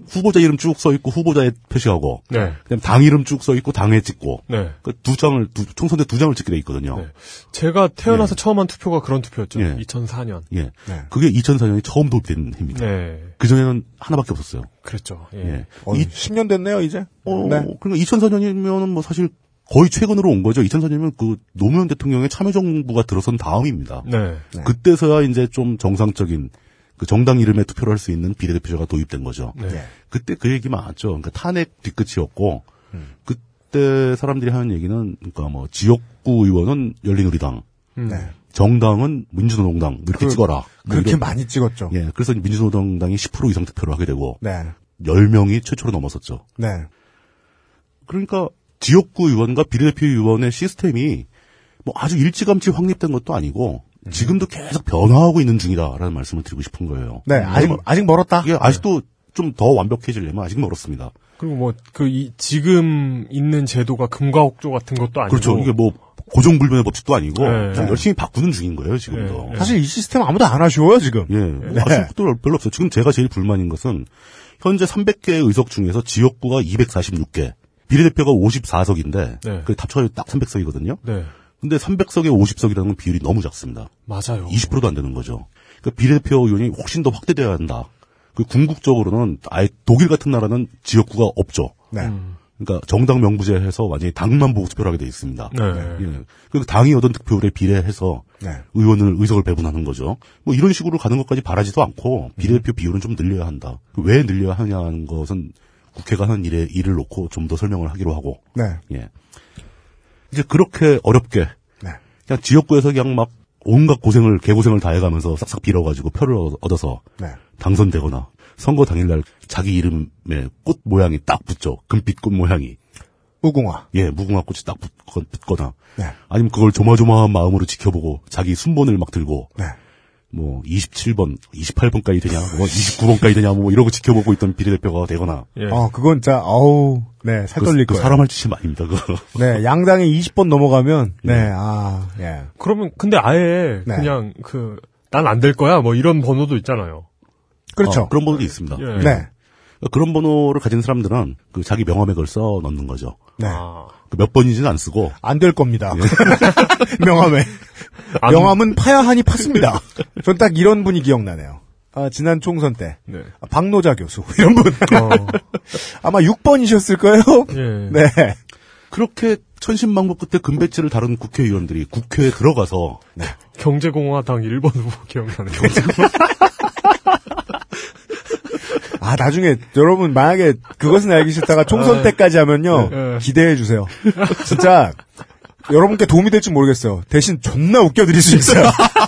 후보자 이름 쭉 써 있고 후보자에 표시하고 네. 그다음 당 이름 쭉 써 있고 당에 찍고 네. 그두 장을 두, 총선대 두 장을 찍게 돼 있거든요. 네. 제가 태어나서 처음 한 투표가 그런 투표였죠. 예. 2004년. 예, 네. 그게 2004년에 처음 도입된 해입니다. 네. 그 전에는 하나밖에 없었어요. 그랬죠. 예. 예. 어, 이 10년 됐네요, 이제. 어, 네. 그러니까 2004년이면은 뭐 사실 거의 최근으로 온 거죠. 2004년이면 그 노무현 대통령의 참여정부가 들어선 다음입니다. 네. 네. 그때서야 이제 좀 정상적인 그 정당 이름에 투표를 할 수 있는 비례대표제가 도입된 거죠. 네. 예. 그때 그 얘기 많았죠. 그러니까 탄핵 뒤끝이었고 그때 사람들이 하는 얘기는 그러니까 뭐 지역구 의원은 열린우리당, 음. 네. 정당은 민주노동당 이렇게 그- 찍어라. 뭐 그렇게 이런- 많이 찍었죠. 예, 그래서 민주노동당이 10% 이상 투표를 하게 되고 네. 10명이 최초로 넘었었죠. 네. 그러니까 지역구 의원과 비례대표 의원의 시스템이 뭐 아주 일찌감치 확립된 것도 아니고 지금도 계속 변화하고 있는 중이다라는 말씀을 드리고 싶은 거예요. 네. 아직, 왜냐면 아직 멀었다. 이게 아직도 좀 더 완벽해지려면 아직 멀었습니다. 그리고 뭐, 그, 이, 지금 있는 제도가 금과옥조 같은 것도 아니고. 그렇죠. 이게 뭐 고정불변의 법칙도 아니고 네. 열심히 바꾸는 중인 거예요 지금도. 네. 사실 이 시스템 아무도 안 아쉬워요, 지금. 예, 뭐 아쉬운 것도 별로 없어요. 지금 제가 제일 불만인 것은 현재 300개의 의석 중에서 지역구가 246개, 비례대표가 54석인데 네. 그 합쳐서 딱 300석이거든요. 네. 근데 300석에 50석이라는 건 비율이 너무 작습니다. 맞아요. 20%도 안 되는 거죠. 그러니까 비례대표 의원이 훨씬 더 확대돼야 한다. 그 궁극적으로는 아예 독일 같은 나라는 지역구가 없죠. 네. 음. 그러니까 정당 명부제 해서 완전히 당만 보고 투표를 하게 돼 있습니다. 네. 예. 그 당이 얻은 득표율에 비례해서 네. 의원을 의석을 배분하는 거죠. 뭐 이런 식으로 가는 것까지 바라지도 않고 비례대표 비율은 좀 늘려야 한다. 왜 늘려야 하냐는 것은 국회가 하는 일에 일을 놓고 좀 더 설명을 하기로 하고 네. 예. 이제 그렇게 어렵게 네. 그냥 지역구에서 그냥 막 온갖 고생을 개고생을 다 해가면서 싹싹 빌어가지고 표를 얻- 얻어서 네. 당선되거나 선거 당일날 자기 이름에 꽃 모양이 딱 붙죠. 금빛 꽃 모양이 무궁화. 예 무궁화 꽃이 딱 붙, 붙거나 네. 아니면 그걸 조마조마한 마음으로 지켜보고 자기 순번을 막 들고 네. 뭐 27번, 28번까지 되냐, 뭐 29번까지 되냐, 뭐 이러고 지켜보고 있던 비례대표가 되거나. 예. 어, 그건 진짜, 어우, 네, 살 그, 떨릴 그 거예요. 사람 할 짓이 아닙니다, 그거. 네, 양당이 20번 넘어가면, 네, 아, 예. 그러면, 근데 아예, 네. 그냥, 그, 난 안 될 거야. 뭐 이런 번호도 있잖아요. 그렇죠. 어, 그런 번호도 있습니다. 예. 네. 그러니까 그런 번호를 가진 사람들은 그 자기 명함에 그걸 써 넣는 거죠. 네. 아. 그몇 번인지는 안 쓰고 안 될 겁니다. 명함에. 안- 명함은 파야 하니 팠습니다. 전 딱 이런 분이 기억나네요. 아, 지난 총선 때. 네. 아, 박노자 교수. 이런 분. 어, 아마 6번이셨을 거예요. 예. 네. 그렇게 천신만고 끝에 금배지를 다룬 국회의원들이 국회에 들어가서 경제공화당 1번 후보 기억나네요. 아, 나중에 여러분 만약에 그것은 알기 싫다가 총선 때까지 하면요. 네. 기대해 주세요. 진짜 여러분께 도움이 될지 모르겠어요. 대신 존나 웃겨드릴 수 있어요.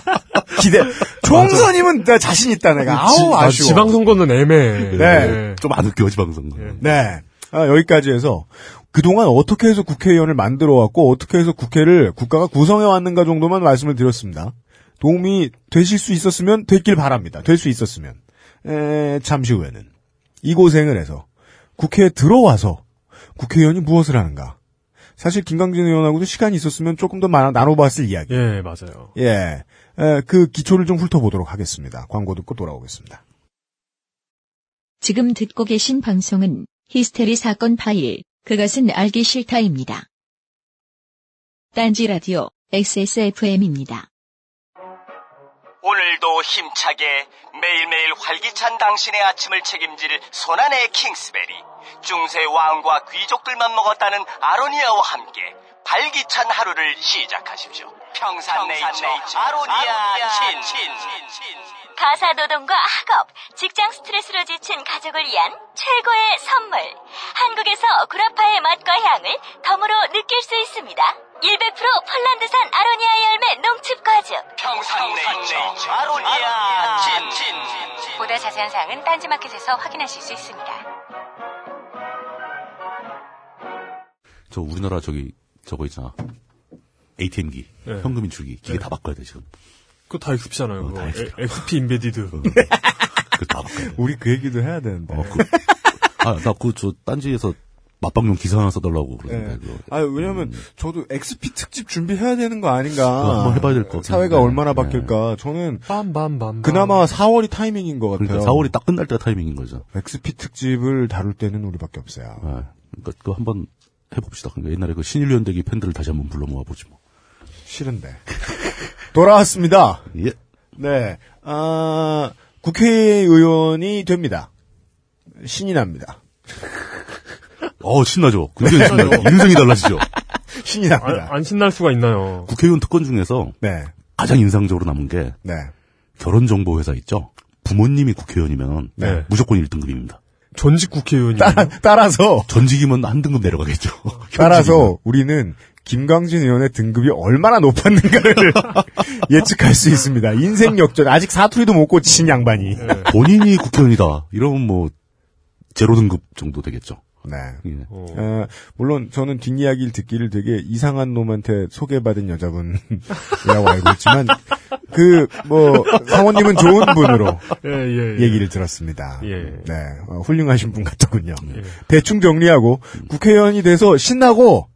기대. 총선이면 나 자신 있다 내가. 아우 아, 아쉬워. 지방선거는 애매해. 네. 좀안 웃겨 지방선거. 예. 네. 아, 여기까지 해서 그동안 어떻게 해서 국회의원을 만들어 왔고 어떻게 해서 국회를 국가가 구성해 왔는가 정도만 말씀을 드렸습니다. 도움이 되실 수 있었으면 됐길 바랍니다. 될 수 있었으면. 에, 잠시 후에는 이 고생을 해서 국회에 들어와서 국회의원이 무엇을 하는가. 사실 김강진 의원하고도 시간이 있었으면 조금 더 많아 나눠봤을 이야기. 예, 맞아요. 예. 에, 그 기초를 좀 훑어보도록 하겠습니다. 광고 듣고 돌아오겠습니다. 지금 듣고 계신 방송은 히스테리 사건 파일, 그것은 알기 싫다입니다. 딴지 라디오 XSFM입니다. 오늘도 힘차게 매일매일 활기찬 당신의 아침을 책임질 손안의 킹스베리 중세 왕과 귀족들만 먹었다는 아로니아와 함께 발기찬 하루를 시작하십시오. 평산네이처 아로니아 신. 가사 노동과 학업, 직장 스트레스로 지친 가족을 위한 최고의 선물. 한국에서 구라파의 맛과 향을 덤으로 느낄 수 있습니다. 100% 폴란드산 아로니아 열매 농축 과즙. 평산네이처 아로니아 진. 보다 자세한 사항은 딴지마켓에서 확인하실 수 있습니다. 저 우리나라 저기 저거 있잖아. ATM기, 네. 현금 인출기 기계 다 바꿔야 돼 지금. 그거 다 XP잖아요. 어, 그거. 다 XP. 에- XP 인베디드. 그다 바꿔야 돼. 우리 그 얘기도 해야 되는데. 어, 그, 아, 나 그 저 딴지에서 맞방용 기사 하나 써달라고 그러는데 예. 그거. 아, 왜냐면, 저도 XP 특집 준비해야 되는 거 아닌가. 그거 한번 해봐야 될 것 같긴 사회가 한데. 얼마나 네. 바뀔까. 저는, 빰빰빰. 그나마 4월이 타이밍인 것 같아요. 그러니까 4월이 딱 끝날 때가 타이밍인 거죠. XP 특집을 다룰 때는 우리밖에 없어요. 예. 그러니까 그거 한번 해봅시다. 그러니까 옛날에 그 신일연대기 팬들을 다시 한번 불러 모아보지 뭐. 싫은데. 돌아왔습니다. 예. 네. 아, 국회의원이 됩니다. 신이 납니다. 어 신나죠. 굉장히 신나죠. 인생이 달라지죠. 신이 납니다. 안, 안 신날 수가 있나요? 국회의원 특권 중에서 네. 가장 인상적으로 남은 게 네. 결혼정보회사 있죠. 부모님이 국회의원이면 네. 무조건 1등급입니다. 전직 국회의원이. 따라, 따라 서, 전직이면 한 등급 내려가겠죠. 따라서 우리는 김광진 의원의 등급이 얼마나 높았는가를 예측할 수 있습니다. 인생 역전. 아직 사투리도 못 고치신 양반이. 본인이 국회의원이다. 이러면 뭐 제로 등급 정도 되겠죠. 네. 예. 어, 물론 저는 뒷이야기를 듣기를 되게 이상한 놈한테 소개받은 여자분이라고 알고 있지만 그뭐 성원님은 좋은 분으로 예, 예, 예. 얘기를 들었습니다. 예. 네, 어, 훌륭하신 분 같더군요. 대충 정리하고 국회의원이 돼서 신나고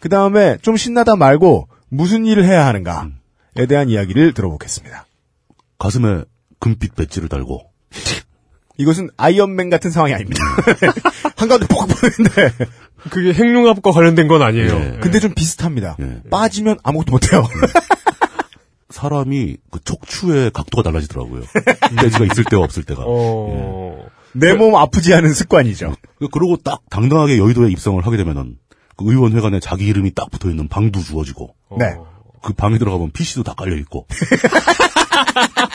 그 다음에 좀 신나다 말고 무슨 일을 해야 하는가에 대한 이야기를 들어보겠습니다. 가슴에 금빛 배지를 달고 이것은 아이언맨 같은 상황이 아닙니다. 한가운데 poka 보이는데 그게 핵융합과 관련된 건 아니에요. 예. 근데 좀 비슷합니다. 예. 빠지면 아무것도 못해요. 사람이 그 척추의 각도가 달라지더라고요. 배지가 있을 때와 없을 때가. 어. 내몸 아프지 않은 습관이죠. 그- 그러고 딱 당당하게 여의도에 입성을 하게 되면은 그 의원회관에 자기 이름이 딱 붙어 있는 방도 주어지고 어. 네. 그 방에 들어가면 PC도 다 깔려 있고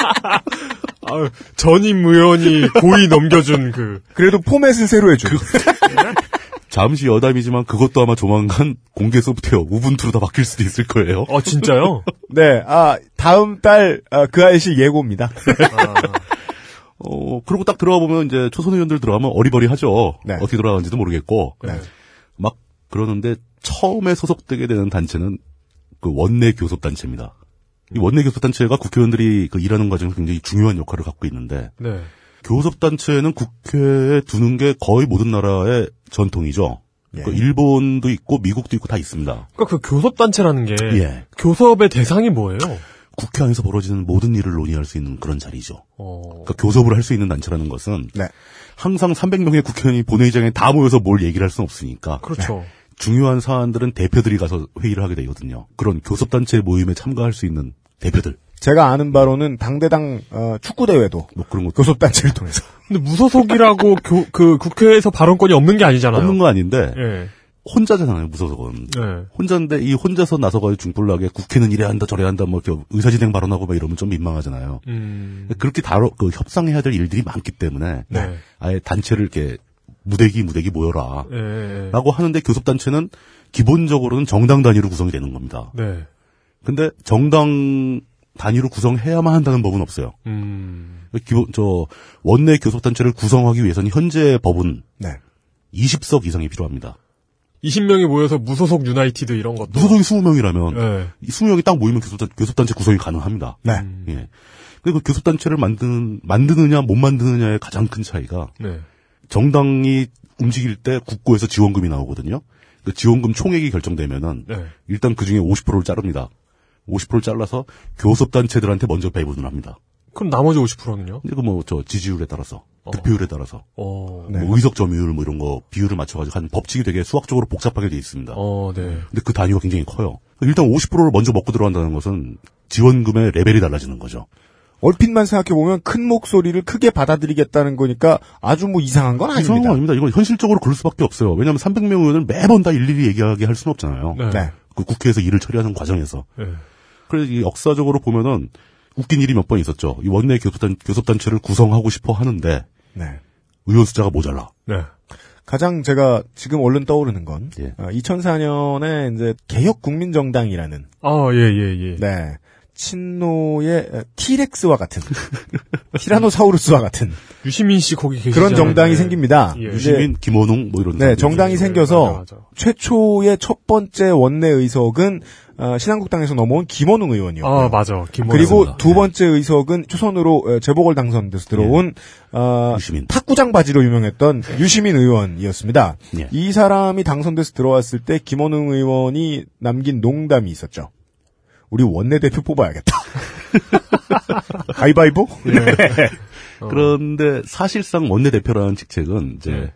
전임 의원이 고의 넘겨준 그. 그래도 포맷은 새로 해줘. 잠시 여담이지만 그것도 아마 조만간 공개 소프트웨어 우분투로 다 바뀔 수도 있을 거예요. 아, 진짜요? 네, 아, 다음 달, 아, 그 아이씨 예고입니다. 어, 그리고 딱 들어가 보면 이제 초선 의원들 들어가면 어리버리하죠. 네. 어떻게 돌아가는지도 모르겠고. 네. 막 그러는데 처음에 소속되게 되는 단체는 그 원내 교섭 단체입니다. 이 원내 교섭 단체가 국회의원들이 그 일하는 과정에서 굉장히 중요한 역할을 갖고 있는데 네. 교섭 단체는 국회에 두는 게 거의 모든 나라의 전통이죠. 예. 그 일본도 있고 미국도 있고 다 있습니다. 그러니까 그 교섭단체라는 게. 예. 교섭의 대상이 뭐예요? 국회 안에서 벌어지는 모든 일을 논의할 수 있는 그런 자리죠. 어. 그러니까 교섭을 할 수 있는 단체라는 것은 네. 항상 300명의 국회의원이 본회의장에 다 모여서 뭘 얘기를 할 수는 없으니까 그렇죠. 중요한 사안들은 대표들이 가서 회의를 하게 되거든요. 그런 교섭단체 모임에 참가할 수 있는 대표들 제가 아는 바로는 당대당 어, 축구 대회도 뭐 그런 것 교섭 단체를 통해서. 근데 무소속이라고 교, 그 국회에서 발언권이 없는 게 아니잖아요. 없는 거 아닌데 예. 혼자잖아요 무소속은. 예. 혼자인데 이 혼자서 나서가지고 중불나게 국회는 이래야 한다 저래야 한다 뭐 이렇게 의사진행 발언하고 막 이러면 좀 민망하잖아요. 음. 그렇게 다뤄 그 협상해야 될 일들이 많기 때문에 네. 아예 단체를 이렇게 무대기 무대기 모여라 예, 예. 라고 하는데 교섭 단체는 기본적으로는 정당 단위로 구성이 되는 겁니다. 네. 근데 정당 단위로 구성해야만 한다는 법은 없어요. 음. 기본 저 원내 교섭단체를 구성하기 위해서는 현재 법은 네. 20석 이상이 필요합니다. 20명이 모여서 무소속 유나이티드 이런 것도. 무소속이 20명이라면 예. 이 20명이 딱 모이면 교섭단, 교섭단체 구성이 가능합니다. 네. 예. 그리고 그 교섭단체를 만드는 만드느냐 못 만드느냐의 가장 큰 차이가 네. 정당이 움직일 때 국고에서 지원금이 나오거든요. 그 지원금 총액이 결정되면은 네. 일단 그 중에 50%를 자릅니다. 50%를 잘라서 교섭단체들한테 먼저 배분을 합니다. 그럼 나머지 50%는요? 이거 뭐 저 지지율에 따라서 득표율에 따라서 어. 네. 뭐 의석 점유율 뭐 이런 거 비율을 맞춰가지고 한 법칙이 되게 수학적으로 복잡하게 돼 있습니다. 어, 네. 근데 그 단위가 굉장히 커요. 일단 50%를 먼저 먹고 들어간다는 것은 지원금의 레벨이 달라지는 거죠. 얼핏만 생각해보면 큰 목소리를 크게 받아들이겠다는 거니까 아주 뭐 이상한 건 이상한 아닙니다. 건 아닙니다. 이건 현실적으로 그럴 수밖에 없어요. 왜냐하면 300명 의원을 매번 다 일일이 얘기하게 할 수는 없잖아요. 네. 네. 그 국회에서 일을 처리하는 과정에서. 예. 그래서 이 역사적으로 보면은 웃긴 일이 몇 번 있었죠. 이 원내 교섭단, 교섭단체를 구성하고 싶어 하는데 네. 의원 숫자가 모자라. 네. 가장 제가 지금 얼른 떠오르는 건 예. 2004년에 이제 개혁 국민정당이라는 아, 예, 예, 예. 네. 친노의 어, 티렉스와 같은 티라노사우루스와 같은 유시민 씨 거기 계시죠. 그런 정당이 생깁니다. 예. 유시민, 김원웅 뭐 이런. 네, 정당이. 생겨서 맞아, 맞아. 최초의 첫 번째 원내 의석은 어, 신한국당에서 넘어온 김원웅 의원이었고요. 아, 맞아. 김원웅. 그리고. 두 번째 의석은 초선으로 어, 재보궐 당선돼서 들어온 어, 유시민. 탁구장 바지로 유명했던 유시민 의원이었습니다. 예. 이 사람이 당선돼서 들어왔을 때 김원웅 의원이 남긴 농담이 있었죠. 우리 원내대표 뽑아야겠다. 가위바위보? 어. 그런데 사실상 원내대표라는 직책은 이제 네.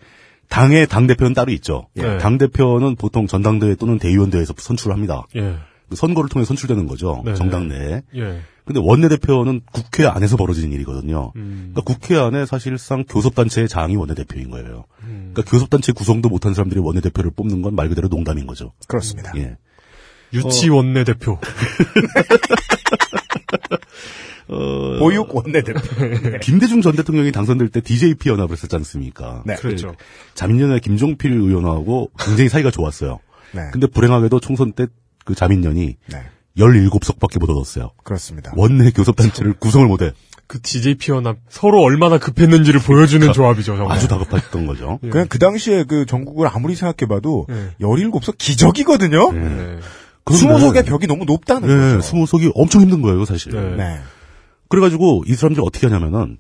당의 당대표는 따로 있죠. 네. 당대표는 보통 전당대회 또는 대의원대회에서 선출합니다. 예. 그 선거를 통해 선출되는 거죠. 네. 정당 내에. 예. 근데 원내대표는 국회 안에서 벌어지는 일이거든요. 음. 그러니까 국회 안에 사실상 교섭단체의 장이 원내대표인 거예요. 음. 그러니까 교섭단체 구성도 못한 사람들이 원내대표를 뽑는 건 말 그대로 농담인 거죠. 그렇습니다. 예. 유치 원내대표. 어, 보육 원내대표. 김대중 전 대통령이 당선될 때 DJP 연합을 했었지 않습니까? 네. 그렇죠. 자민련의 김종필 의원하고 굉장히 사이가 좋았어요. 네. 근데 불행하게도 총선 때 그 자민련이 네. 17석밖에 못 얻었어요. 그렇습니다. 원내 교섭단체를 구성을 못해. 그 DJP 연합 서로 얼마나 급했는지를 보여주는 조합이죠, 정말. 아주 다급했던 거죠. 예. 그냥 그 당시에 그 전국을 아무리 생각해봐도 예. 17석 기적이거든요? 예. 네. 그런데- 20석의 벽이 너무 높다는 네, 거죠. 스무 석이 엄청 힘든 거예요, 사실. 네. 네. 그래가지고 이 사람들이 어떻게 하냐면은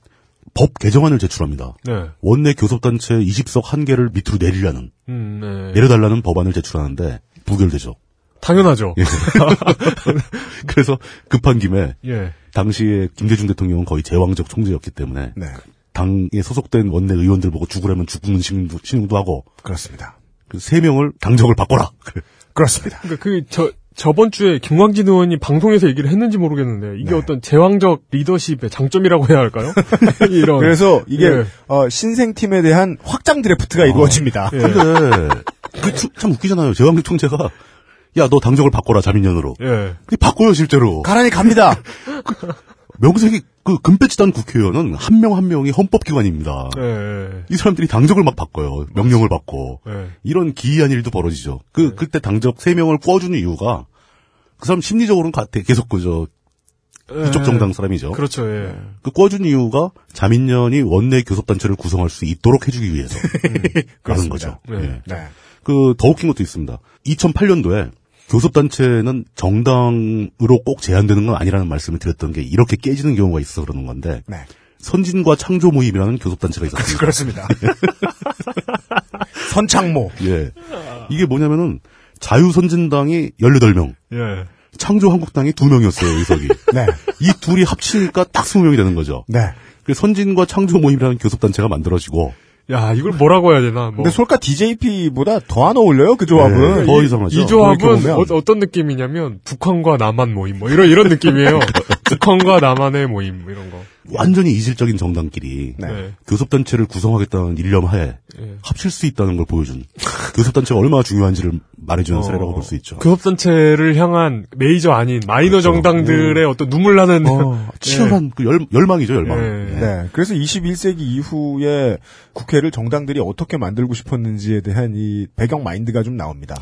법 개정안을 제출합니다. 네. 원내 교섭단체 20석 한 개를 밑으로 내리려는, 음, 네. 내려달라는 법안을 제출하는데 부결되죠. 당연하죠. 예. 그래서 급한 김에 예. 당시에 김대중 대통령은 거의 제왕적 총재였기 때문에 네. 당에 소속된 원내 의원들 보고 죽으라면 죽는 신용도, 신용도 하고 그렇습니다. 그 세 명을 당적을 바꿔라. 그렇습니다. 그러니까 그, 저, 저번 주에 김광진 의원이 방송에서 얘기를 했는지 모르겠는데, 이게 네. 어떤 제왕적 리더십의 장점이라고 해야 할까요? 이런. 그래서 이게 예. 어, 신생팀에 대한 확장 드래프트가 이루어집니다. 예. 근데 그 참 웃기잖아요. 제왕적 총재가 야 너 당적을 바꿔라 자민련으로. 예. 근데 바꿔요 실제로. 가란히 갑니다. 명색이 그 금배지 단 국회의원은 한 명 한 명이 헌법기관입니다. 예. 이 사람들이 당적을 막 바꿔요. 명령을 받고. 예. 이런 기이한 일도 벌어지죠. 그, 그때 당적 세명을 구워주는 이유가 그 사람 심리적으로는 가- 계속 그저 그쪽 정당 사람이죠. 그렇죠, 예. 그 구워준 이유가 자민련이 원내 교섭단체를 구성할 수 있도록 해주기 위해서. 라는 거죠. 네. 예. 네. 그, 더 웃긴 것도 있습니다. 2008년도에 교섭단체는 정당으로 꼭 제한되는 건 아니라는 말씀을 드렸던 게 이렇게 깨지는 경우가 있어서 그러는 건데 네. 선진과 창조 모임이라는 교섭단체가 있었습니다. 그렇습니다. 선창모. 예. 이게 뭐냐면은 자유선진당이 18명, 예. 창조한국당이 2명이었어요, 의석이. 네. 이 둘이 합치니까 딱 20명이 되는 거죠. 네. 그 선진과 창조 모임이라는 교섭단체가 만들어지고 야, 이걸 뭐라고 해야 되나, 뭐. 근데 솔까 DJP보다 더 안 어울려요, 그 조합은. 네, 더 이상하죠. 이 조합은. 어, 떤 느낌이냐면 북한과 남한 모임 뭐 이런 이런 느낌이에요. 북한과 남한의 모임 뭐 이런 거. 완전히 이질적인 정당끼리 네. 네. 교섭단체를 구성하겠다는 일념 하에 예. 합칠 수 있다는 걸 보여준 교섭단체가 얼마나 중요한지를 말해주는 사례라고 볼 수 있죠. 교섭단체를 향한 메이저 아닌 마이너 그렇죠. 정당들의 어떤 눈물 나는 어, 치열한 그 열, 열망이죠, 열망. 예. 예. 네. 그래서 21세기 이후에 국회를 정당들이 어떻게 만들고 싶었는지에 대한 이 배경 마인드가 좀 나옵니다.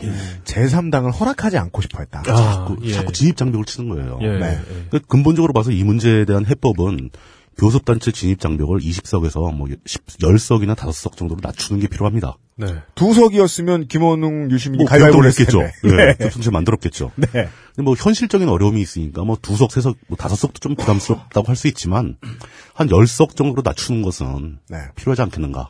제3당을 허락하지 않고 싶어 했다. 아, 자꾸, 예. 자꾸 진입 장벽을 치는 거예요. 예. 네. 예. 그 근본적으로 봐서 이 문제에 대한 해법은 교섭단체 진입 장벽을 20석에서 뭐 10, 10석이나 5석 정도로 낮추는 게 필요합니다. 네. 두 석이었으면 김원웅 유시민이 뭐 가위바위보를 했겠죠. 네. 교섭단체 만들었겠죠. 네. 근데 뭐 현실적인 어려움이 있으니까 뭐 두 석, 세 석, 뭐 다섯 석도 좀 부담스럽다고 할 수 있지만 한열석 정도로 낮추는 것은 네. 필요하지 않겠는가.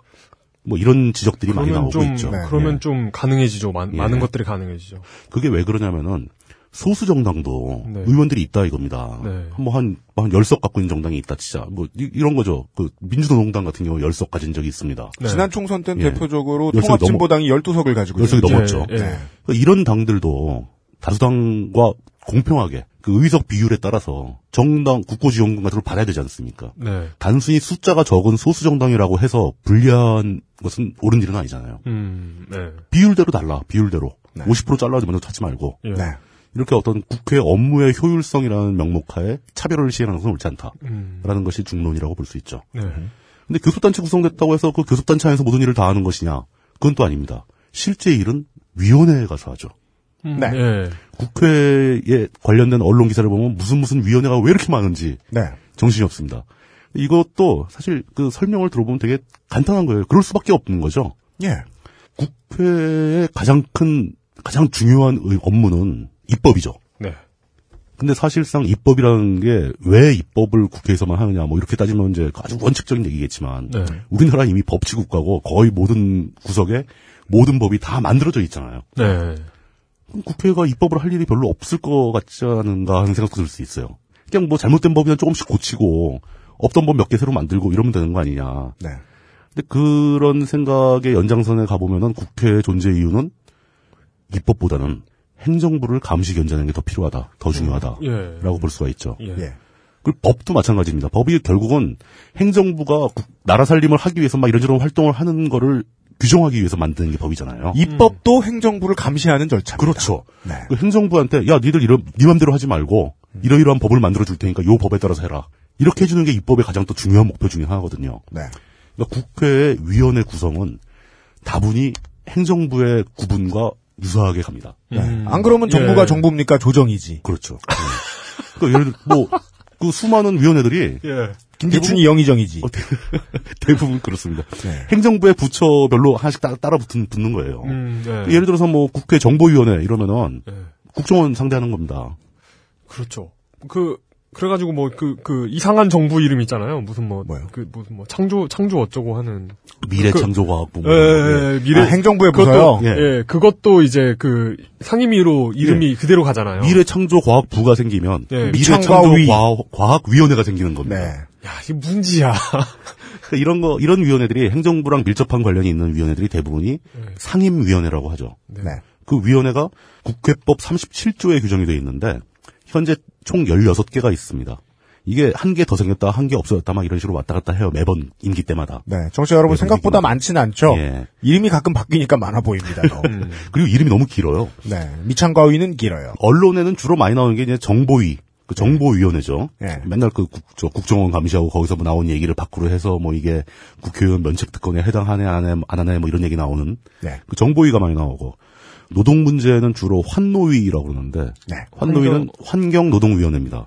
뭐 이런 지적들이 많이 나오고 좀 있죠. 네. 그러면 예. 좀 가능해지죠. 많, 예. 많은 것들이 가능해지죠. 그게 왜 그러냐면은 소수 정당도 네. 의원들이 있다 이겁니다. 네. 뭐한 한 열석 갖고 있는 정당이 있다 진짜 뭐 이, 런 거죠. 그 민주노동당 같은 경우 열석 가진 적이 있습니다. 네. 지난 총선 때는 예. 대표적으로 통합진보당이 12석을 가지고 열석이. 넘었죠. 예, 예. 네. 그러니까 이런 당들도 다수당과 공평하게 그 의석 비율에 따라서 정당 국고지원금 같은 걸 받아야 되지 않습니까? 네. 단순히 숫자가 적은 소수 정당이라고 해서 불리한 것은 옳은 일은 아니잖아요. 음, 네. 비율대로 달라. 비율대로. 50% 잘라야지 먼저 찾지 말고 예. 네. 이렇게 어떤 국회 업무의 효율성이라는 명목하에 차별을 시행하는 것은 옳지 않다라는 음. 것이 중론이라고 볼 수 있죠. 네. 근데 교섭단체 구성됐다고 해서 그 교섭단체 안에서 모든 일을 다 하는 것이냐? 그건 또 아닙니다. 실제 일은 위원회에 가서 하죠. 음, 네. 예. 국회에 관련된 언론 기사를 보면 무슨 무슨 위원회가 왜 이렇게 많은지 네. 정신이 없습니다. 이것도 사실 그 설명을 들어보면 되게 간단한 거예요. 그럴 수밖에 없는 거죠. 예. 국회의 가장 큰, 가장 중요한 의- 업무는 입법이죠. 네. 근데 사실상 입법이라는 게 왜 입법을 국회에서만 하느냐 뭐 이렇게 따지면 이제 아주 원칙적인 얘기겠지만 네. 우리나라 이미 법치 국가고 거의 모든 구석에 모든 법이 다 만들어져 있잖아요. 네. 그럼 국회가 입법을 할 일이 별로 없을 것 같지 않은가 하는 생각도 들 수 있어요. 그냥 뭐 잘못된 법이나 조금씩 고치고 없던 법 몇 개 새로 만들고 이러면 되는 거 아니냐. 네. 근데 그런 생각의 연장선에 가보면은 국회의 존재 이유는 입법보다는 행정부를 감시 견제하는 게 더 필요하다, 더 중요하다라고 예. 볼 수가 있죠. 예. 예. 그 법도 마찬가지입니다. 법이 결국은 행정부가 국- 나라 살림을 하기 위해서 막 이런저런 활동을 하는 거를 규정하기 위해서 만드는 게 법이잖아요. 입법도 행정부를 감시하는 절차입니다. 그렇죠. 네. 그 행정부한테 야 니들 이런 네 맘대로 하지 말고 이러이러한 법을 만들어 줄 테니까 요 법에 따라서 해라. 이렇게 해주는 게 입법의 가장 또 중요한 목표 중에 하나거든요. 네. 그러니까 국회의 위원회 구성은 다분히 행정부의 구분과 유사하게 갑니다. 네. 음. 안 그러면 정부가 예. 정부입니까? 조정이지. 그렇죠. 네. 그러니까 예를 들어 뭐 그 수많은 위원회들이 예. 김기춘이 영의정이지. 어, 대 부분 그렇습니다. 네. 행정부의 부처별로 하나씩 따, 따라 붙는, 붙는 거예요. 음, 예. 예를 들어서 뭐 국회 정보위원회 이러면은 예. 국정원 상대하는 겁니다. 그렇죠. 그 그래가지고 뭐 그 그 이상한 정부 이름 있잖아요. 무슨 뭐? 그 무슨 뭐 창조 창조 어쩌고 하는 미래창조과학부. 예, 예, 예, 미래 아, 행정부의 그것도? 예. 예. 그것도 이제 그 상임위로 이름이 그대로 가잖아요. 미래 창조과학부가 생기면 예, 미창과위. 미래 창조과학위원회가 생기는 겁니다. 네. 야, 이게. 그러니까 이런 거 이런 위원회들이 행정부랑 밀접한 관련이 있는 위원회들이 대부분이 상임위원회라고 하죠. 네. 그 위원회가 국회법 37조에 규정이 되어 있는데 현재 총 16개가 있습니다. 이게 한 개 더 생겼다, 한 개 없어졌다, 막 이런 식으로 왔다 갔다 해요. 매번 임기 때마다. 네. 정치 여러분 예, 생각보다. 많지는 않죠. 예. 이름이 가끔 바뀌니까 많아 보입니다. 더. 그리고 이름이 너무 길어요. 네. 미창과위는 길어요. 언론에는 주로 많이 나오는 게 이제 정보위, 그 정보위원회죠. 예. 맨날 그 국, 저 국정원 감시하고 거기서 뭐 나온 얘기를 밖으로 해서 뭐 이게 국회의원 면책 특권에 해당하네 안 하네 안 하네 뭐 이런 얘기 나오는 네. 그 정보위가 많이 나오고 노동 문제는 주로 환노위라고 그러는데 네. 환노위는 환경 노동위원회입니다.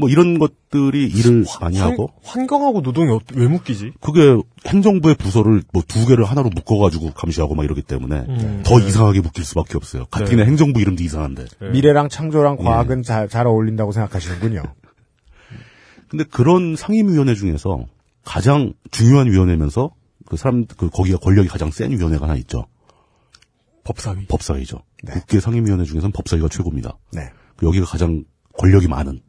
뭐 이런 것들이 일을 많이 하고 환경하고 노동이 어- 왜 묶이지? 그게 행정부의 부서를 뭐 두 개를 하나로 묶어가지고 감시하고 막 이러기 때문에 음, 더 네. 이상하게 묶일 수밖에 없어요. 가뜩이나 행정부 이름도 이상한데. 네. 미래랑 창조랑 예. 과학은 잘, 잘 어울린다고 생각하시는군요. 근데 그런 상임위원회 중에서 가장 중요한 위원회면서 그 사람 그 거기가 권력이 가장 센 위원회가 하나 있죠. 법사위. 법사위죠. 국회 상임위원회 중에서는 법사위가 최고입니다. 네. 그 여기가 가장 권력이 많은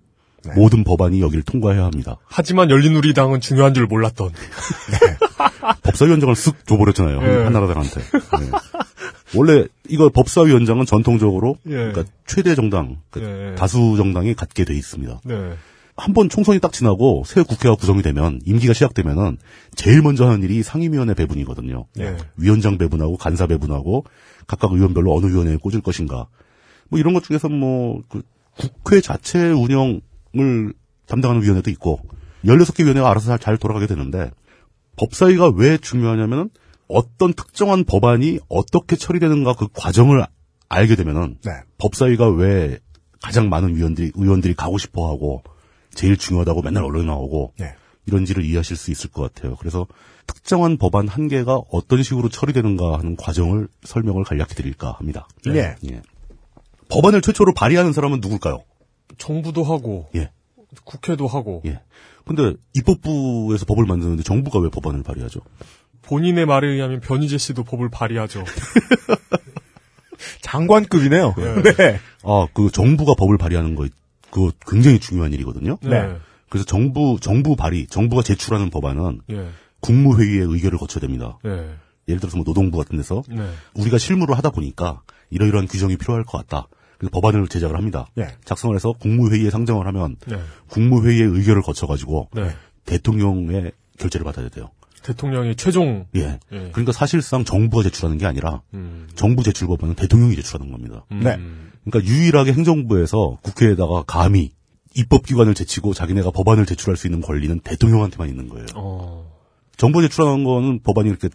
네. 모든 법안이 여기를 통과해야 합니다. 하지만 열린우리당은 중요한 줄 몰랐던. 법사위원장을 쓱 줘버렸잖아요. 예. 한나라당한테. 네. 원래 이거 법사위원장은 전통적으로 예. 그러니까 최대 정당, 그 예. 다수 정당이 갖게 돼 있습니다. 네. 한번 총선이 딱 지나고 새 국회가 구성이 되면 임기가 시작되면은 제일 먼저 하는 일이 상임위원회 배분이거든요. 예. 위원장 배분하고 간사 배분하고 각각 의원별로 어느 위원회에 꽂을 것인가. 뭐 이런 것 중에서 뭐 그 국회 자체 운영을 담당하는 위원회도 있고 16개 위원회가 알아서 잘, 잘 돌아가게 되는데 법사위가 왜 중요하냐면은 어떤 특정한 법안이 어떻게 처리되는가 그 과정을 알게 되면은 네. 법사위가 왜 가장 많은 위원들이 의원들이 가고 싶어 하고 제일 중요하다고 맨날 언론에 나오고 네. 이런지를 이해하실 수 있을 것 같아요. 그래서 특정한 법안 한 개가 어떤 식으로 처리되는가 하는 과정을 설명을 간략히 드릴까 합니다. 예. 예. 법안을 최초로 발의하는 사람은 누굴까요? 정부도 하고 예. 국회도 하고 예. 근데 입법부에서 법을 만드는데 정부가 왜 법안을 발의하죠? 본인의 말에 의하면 변희재 씨도 법을 발의하죠. 장관급이네요. 네. 아, 그 정부가 법을 발의하는 거, 그거 굉장히 중요한 일이거든요. 네. 그래서 정부, 정부 발의, 정부가 제출하는 법안은 예. 국무회의의 의결을 거쳐야 됩니다. 예. 예를 들어서 뭐 노동부 같은 데서 네. 우리가 실무를 하다 보니까 이러이러한 규정이 필요할 것 같다. 그래서 법안을 제작을 합니다. 예. 작성을 해서 국무회의에 상정을 하면 네. 국무회의의 의결을 거쳐가지고 네. 대통령의 결재를 받아야 돼요. 대통령이 최종 예. 예. 그러니까 사실상 정부가 제출하는 게 아니라 음. 정부 제출 법안은 대통령이 제출하는 겁니다. 음. 네. 그러니까 유일하게 행정부에서 국회에다가 감히 입법기관을 제치고 자기네가 법안을 제출할 수 있는 권리는 대통령한테만 있는 거예요. 어. 정부 제출하는 거는 법안이 이렇게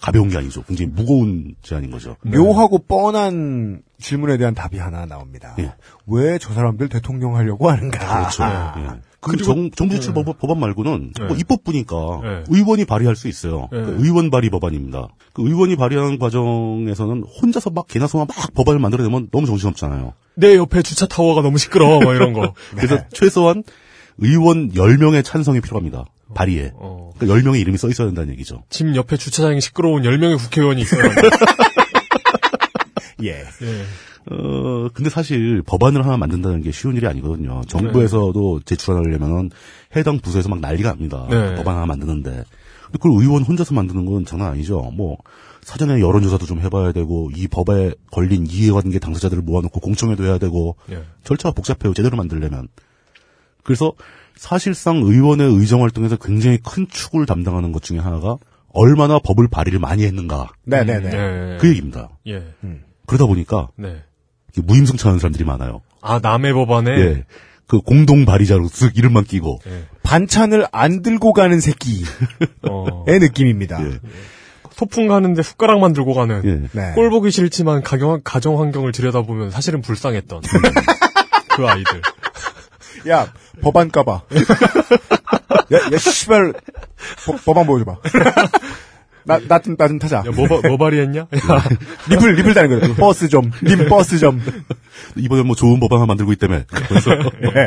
가벼운 게 아니죠. 굉장히 무거운 제안인 거죠. 묘하고 뻔한 질문에 대한 답이 하나 나옵니다. 예. 왜저 사람들 대통령 하려고 하는가? 그렇죠. 예. 그 정, 정부 제출 네. 법, 법안 말고는 네. 뭐 입법부니까 네. 의원이 발의할 수 있어요. 네. 그 의원 발의 법안입니다. 그 의원이 발의하는 과정에서는 혼자서 막 개나 소나 막 법안을 만들어내면 너무 정신없잖아요. 내 옆에 주차 타워가 너무 시끄러워, 뭐 이런 거. 그래서 최소한 의원 10명의 찬성이 필요합니다. 발의에. 어. 그러니까 10명의 이름이 써 있어야 된다는 얘기죠. 집 옆에 주차장이 시끄러운 10명의 국회의원이 있어야 한다. 예. 예. 어, 근데 사실 법안을 하나 만든다는 게 쉬운 일이 아니거든요. 정부에서도 제출하려면은 해당 부서에서 막 난리가 납니다. 네. 법안 하나 만드는데. 근데 그걸 의원 혼자서 만드는 건 장난 아니죠. 뭐, 사전에 여론조사도 좀 해봐야 되고, 이 법에 걸린 이해관계 당사자들을 모아놓고 공청회도 해야 되고, 예. 절차가 복잡해요. 제대로 만들려면. 그래서 사실상 의원의 의정 활동에서 굉장히 큰 축을 담당하는 것 중에 하나가 얼마나 법을 발의를 많이 했는가. 네네네. 예. 그 얘기입니다. 예. 그러다 보니까 네. 무임승차하는 사람들이 많아요. 아, 남의 법안에 예. 그 공동 발의자로 쓱 이름만 끼고. 예. 반찬을 안 들고 가는 새끼의 어, 느낌입니다. 예. 소풍 가는데 숟가락만 들고 가는 예. 네. 꼴 보기 싫지만 가정, 가정 환경을 들여다보면 사실은 불쌍했던 그 아이들. 야, 법안 까봐. 야, 야, 씨발, 법- 법안 보여줘봐. 나, 나 좀, 나 좀 타자. 야, 뭐, 바- 뭐 발의했냐? 야, 리플, 리플 다는 거죠. 버스 좀, 님 버스 좀. 이번에 뭐 좋은 법안 하나 만들고 있다며. 그래서 네.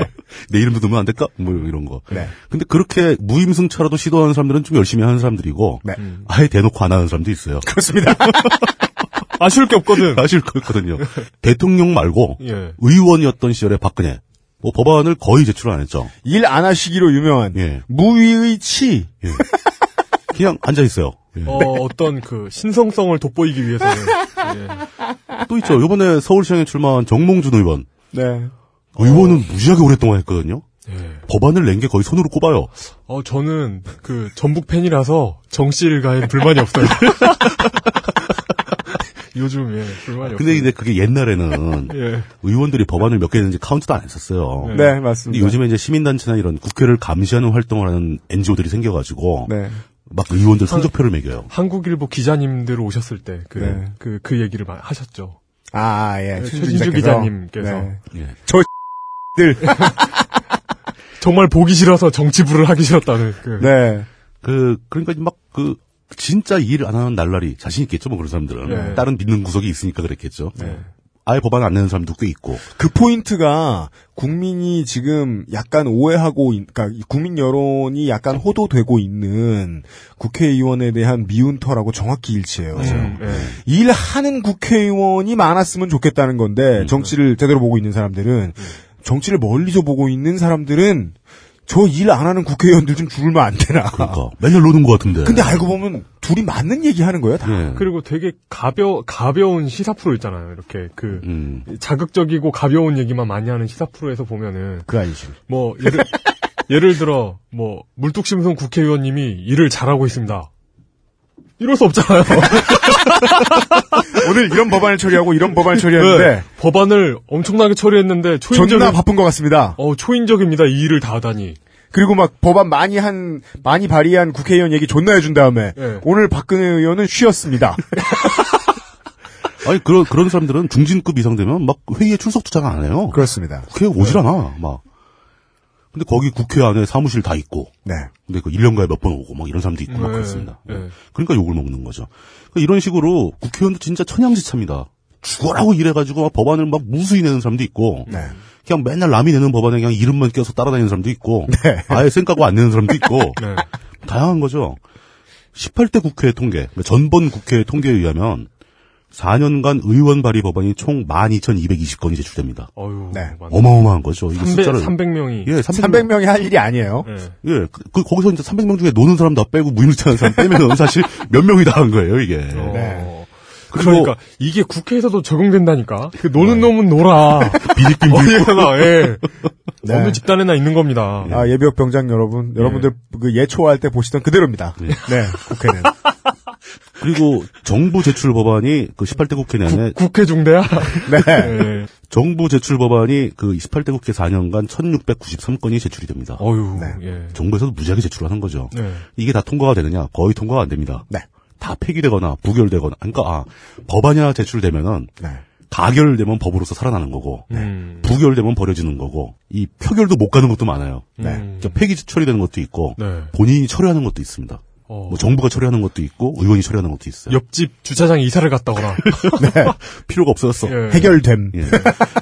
내 이름도 넣으면 안 될까? 뭐 이런 거. 네. 근데 그렇게 무임승차라도 시도하는 사람들은 좀 열심히 하는 사람들이고, 네. 아예 대놓고 안 하는 사람도 있어요. 그렇습니다. 아쉬울 게 없거든. 아실 거거든요. 대통령 말고 예. 의원이었던 시절에 박근혜 뭐 법안을 거의 제출 안 했죠. 일 안 하시기로 유명한 예. 무위의 치. 예. 그냥 앉아 있어요. 예. 어, 어떤 그 신성성을 돋보이기 위해서는. 예. 또 있죠. 이번에 서울시장에 출마한 정몽준 의원. 네. 의원은 무지하게 오랫동안 했거든요. 예. 법안을 낸 게 거의 손으로 꼽아요. 어, 저는 그 전북 팬이라서 정씨 일가에 불만이 없어요. 요즘 예, 불만이 근데 없어요. 이제 그게 옛날에는 예. 의원들이 법안을 몇개 냈는지 카운트도 안 했었어요. 네. 네, 근데 맞습니다. 요즘에 이제 시민단체나 이런 국회를 감시하는 활동을 하는 NGO들이 생겨가지고 네. 막 의원들 성적표를 매겨요. 한국일보 기자님들 오셨을 때그 네. 그, 그 얘기를 하셨죠. 아, 예. 네, 최진주. 기자님께서. 네. 예. 들. 정말 보기 싫어서 정치부를 하기 싫었다는 그 네. 그 그러니까 막 그 진짜 일 안 하는 날라리 자신 있겠죠, 뭐 그런 사람들은 네. 다른 믿는 구석이 있으니까 그랬겠죠. 네. 아예 법안 안 내는 사람도 꽤 있고. 그 포인트가 국민이 지금 약간 오해하고, 있- 그러니까 국민 여론이 약간 호도되고 있는 국회의원에 대한 미운터라고 정확히 일치해요. 음, 예. 일하는 국회의원이 많았으면 좋겠다는 건데 정치를 제대로 보고 있는 사람들은 정치를 멀리서 보고 있는 사람들은 저 일 안 하는 국회의원들 좀 줄면 안 되나. 그러니까 맨날 노는 것 같은데. 근데 알고 보면 둘이 맞는 얘기 하는 거예요, 다. 예. 그리고 되게 가벼 가벼운 시사 프로 있잖아요. 이렇게 그 음. 자극적이고 가벼운 얘기만 많이 하는 시사 프로에서 보면은 그 아이실. 뭐 예를 예를 들어 뭐 물뚝심송 국회의원님이 일을 잘하고 있습니다. 이럴 수 없잖아요. 오늘 이런 법안을 처리하고 이런 법안을 처리했는데 네. 법안을 엄청나게 처리했는데 초인적 존나 바쁜 것 같습니다. 어 초인적입니다. 이 일을 다 하다니. 그리고 막 법안 많이 한 많이 발의한 국회의원 얘기 존나 해준 다음에 네. 오늘 박근혜 의원은 쉬었습니다. 아니 그런 그런 사람들은 중진급 이상 되면 막 회의에 출석도 잘 안 해요. 그렇습니다. 국회에 오질 않아. 막. 근데 거기 국회 안에 사무실 다 있고. 네. 근데 그 1년가에 몇 번 오고 막 이런 사람도 있고 막 네, 그렇습니다. 네. 그러니까 욕을 먹는 거죠. 그러니까 이런 식으로 국회의원도 진짜 천양지차입니다. 죽어라고 일해가지고 막 법안을 막 무수히 내는 사람도 있고. 네. 그냥 맨날 남이 내는 법안에 그냥 이름만 껴서 따라다니는 사람도 있고. 네. 아예 쌩까고 안 내는 사람도 있고. 네. 다양한 거죠. 18대 국회 통계, 그러니까 전번 국회 통계에 의하면 4년간 의원 발의 법안이 총 12,220건이 제출됩니다. 어유. 네. 어마어마한 거죠. 이거 300, 숫자를 300명이. 예, 300명. 300명이 할 일이 아니에요. 네. 예, 그, 그 거기서 이제 300명 중에 노는 사람 다 빼고 무임승차하는 사람 빼면 사실 몇 명이 다 한 거예요, 이게. 어. 네. 그러니까 이게 국회에서도 적용된다니까. 그 노는 놈은 놀아. 비리빙 어디에나 예. 네. 어느 집단에나 있는 겁니다. 아, 예비역 병장 여러분, 여러분들 그 예초할 때 보시던 그대로입니다. 네, 국회는. 그리고 정부 제출 법안이 그 18대 국회 내내 국 회 중대야. 네. 예. 정부 제출 법안이 그 18대 국회 4년간 1693건이 제출이 됩니다. 어유. 네. 예. 정부에서도 무지하게 제출하는 거죠. 네. 이게 다 통과가 되느냐? 거의 통과가 안 됩니다. 네. 다 폐기되거나 부결되거나, 그러니까 아 법안이 하나 제출되면은 네. 가결되면 법으로서 살아나는 거고, 음. 부결되면 버려지는 거고, 이 표결도 못 가는 것도 많아요. 네. 음. 그러니까 폐기 처리되는 것도 있고, 네. 본인이 처리하는 것도 있습니다. 어. 뭐 정부가 처리하는 것도 있고, 의원이 처리하는 것도 있어요. 옆집 주차장에 이사를 갔다거나. 필요가 없어졌어. 예. 해결됨. 예.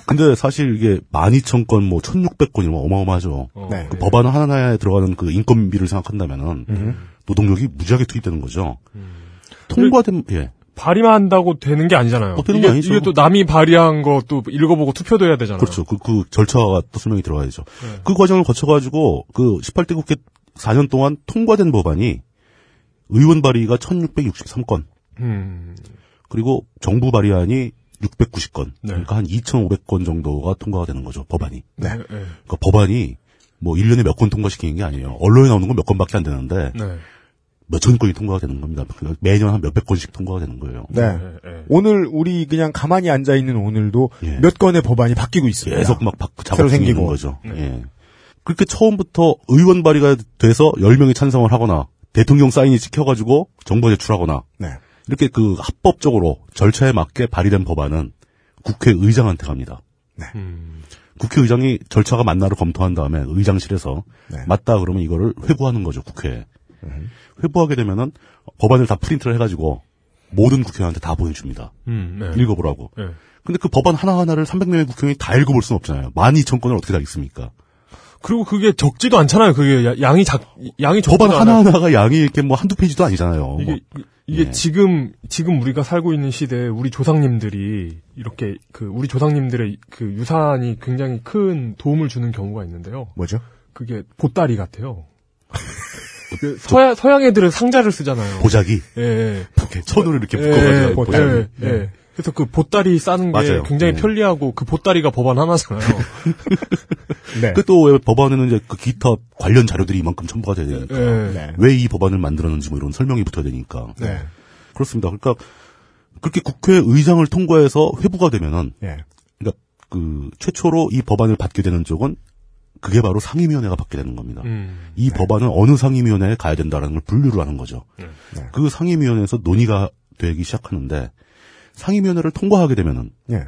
근데 사실 이게 12,000건, 뭐 1,600건이면 어마어마하죠. 어. 네. 그 법안 하나에 들어가는 그 인건비를 생각한다면은 노동력이 무지하게 투입되는 거죠. 통과된 예. 발의만 한다고 되는 게 아니잖아요. 어, 되는 이게, 거 아니죠. 이게 또 남이 발의한 거 또 읽어보고 투표도 해야 되잖아요. 그렇죠. 그, 그 절차가 또 설명이 들어가야죠. 네. 그 과정을 거쳐가지고 그 18대 국회 4년 동안 통과된 법안이 의원 발의가 1663건, 음. 그리고 정부 발의안이 690건, 네. 그러니까 한 2,500건 정도가 통과가 되는 거죠, 법안이. 네. 예. 그러니까 법안이 뭐 1년에 몇 건 통과시키는 게 아니에요. 언론에 나오는 건 몇 건밖에 안 되는데 네. 몇천 건이 통과가 되는 겁니다. 그러니까 매년 한 몇백 건씩 통과가 되는 거예요. 네. 예, 예. 오늘 우리 그냥 가만히 앉아 있는 오늘도 예. 몇 건의 법안이 바뀌고 있습니다. 계속 막 바, 새로 생기고. 거죠. 예. 그렇게 처음부터 의원 발의가 돼서 10명이 찬성을 하거나 대통령 사인이 찍혀가지고 정부 제출하거나 네. 이렇게 그 합법적으로 절차에 맞게 발의된 법안은 국회의장한테 갑니다. 음. 국회의장이 절차가 맞나를 검토한 다음에 의장실에서 네. 맞다 그러면 이거를 회부하는 거죠 국회에. 회부하게 되면은 법안을 다 프린트를 해가지고 모든 국회의원한테 다 보내줍니다. 음. 네. 읽어보라고. 예. 근데 그 법안 하나하나를 300명의 국회의원이 다 읽어볼 수는 없잖아요. 12,000건을 어떻게 다 읽습니까? 그리고 그게 적지도 않잖아요. 그게 야- 양이 작 양이 법안. 하나하나가 양이 이렇게 뭐 한두 페이지도 아니잖아요. 이게 뭐. 이게 예. 지금 지금 우리가 살고 있는 시대에 우리 조상님들이 이렇게 그 우리 조상님들의 그 유산이 굉장히 큰 도움을 주는 경우가 있는데요. 뭐죠? 그게 보따리 같아요. 그 서양 서양 애들은 상자를 쓰잖아요. 보자기. 예, 예. 이렇게 천으로 이렇게 예, 묶어가지고 예, 보자기. 예, 예. 그래서 그 보따리 싸는 게 맞아요. 굉장히 네. 편리하고 그 보따리가 법안 하나잖아요. 네. 그또 법안에는 이제 그 기타 관련 자료들이 이만큼 첨부가 돼야 되니까. 예. 네. 왜이 법안을 만들었는지 뭐 이런 설명이 붙어야 되니까. 네. 그렇습니다. 그러니까 그렇게 국회의장을 통과해서 회부가 되면은 예. 그러니까 그 최초로 이 법안을 받게 되는 쪽은 그게 바로 상임위원회가 받게 되는 겁니다. 음. 이 법안은 어느 상임위원회에 가야 된다라는 걸 분류를 하는 거죠. 네. 그 상임위원회에서 논의가 되기 시작하는데 상임위원회를 통과하게 되면은 예.